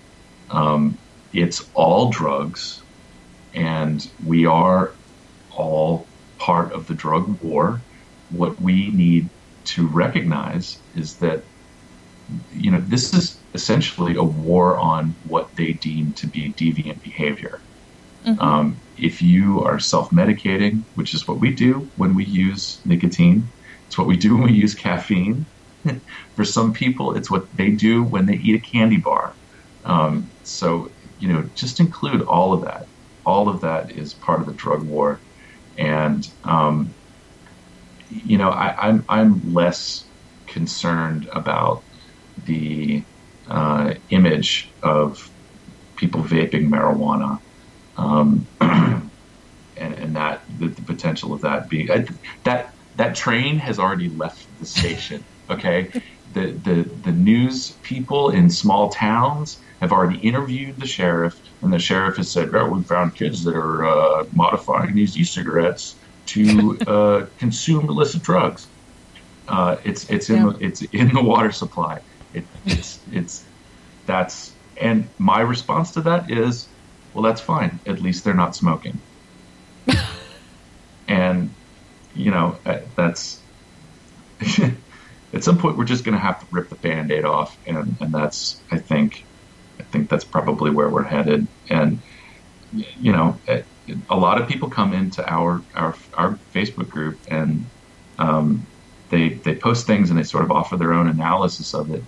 Um, it's all drugs, and we are all part of the drug war. What we need to recognize is that you know this is essentially a war on what they deem to be deviant behavior. Um, if you are self-medicating, which is what we do when we use nicotine, it's what we do when we use caffeine. For some people, it's what they do when they eat a candy bar. Um, so you know, just include all of that. All of that is part of the drug war, and um, you know, I, I'm I'm less concerned about the uh, image of people vaping marijuana, um, and and that the, the potential of that being I, that that train has already left the station. Okay, the the the news people in small towns have already interviewed the sheriff, and the sheriff has said, "Oh, we found kids that are uh, modifying these e-cigarettes to uh, consume illicit drugs." Uh, it's it's in Yeah. the, it's in the water supply. It, it's it's that's and my response to that is, well, that's fine. At least they're not smoking. and you know uh, that's at some point we're just going to have to rip the band-aid off and and that's i think i think that's probably where we're headed and you know a, lot of people come into our our our facebook group and um, they they post things and they sort of offer their own analysis of it.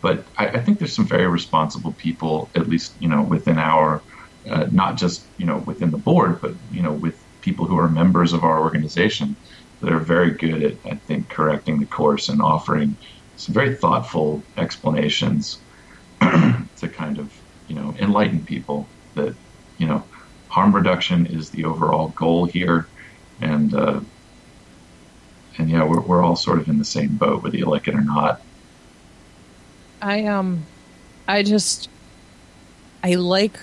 But I, I think there's some very responsible people at least you know within our uh, not just you know within the board but you know with people who are members of our organization that are very good at, I think, correcting the course and offering some very thoughtful explanations to kind of, you know, enlighten people that, you know, harm reduction is the overall goal here, and uh, and yeah, we're we're all sort of in the same boat, whether you like it or not. I um I just I like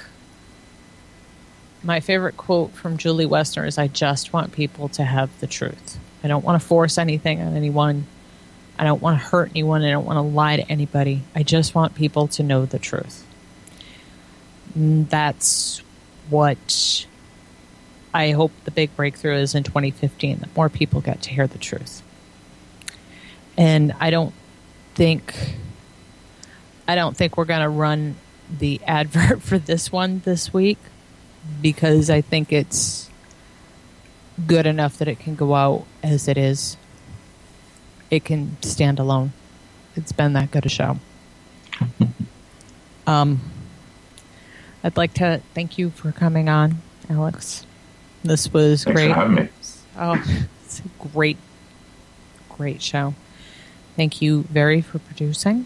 my favorite quote from Julie Woessner is I just want people to have the truth. I don't want to force anything on anyone. I don't want to hurt anyone. I don't want to lie to anybody. I just want people to know the truth. That's what I hope the big breakthrough is in 2015 that more people get to hear the truth. And I don't think I don't think we're going to run the advert for this one this week because I think it's good enough that it can go out as it is. It can stand alone. It's been that good a show. um, I'd like to thank you for coming on, Alex. This was Thanks great. for having me. Oh, it's a great, great show. Thank you very for producing,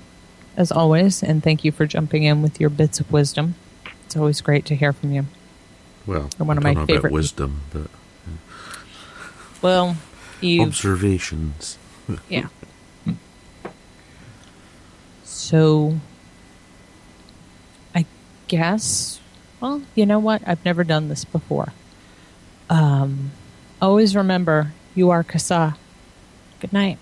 as always, and thank you for jumping in with your bits of wisdom. It's always great to hear from you. Well, Or one of I my don't know favorite- about wisdom, but Well, you observations. yeah. So, I guess. Well, you know what? I've never done this before. Um, always remember, you are CASAA. Good night.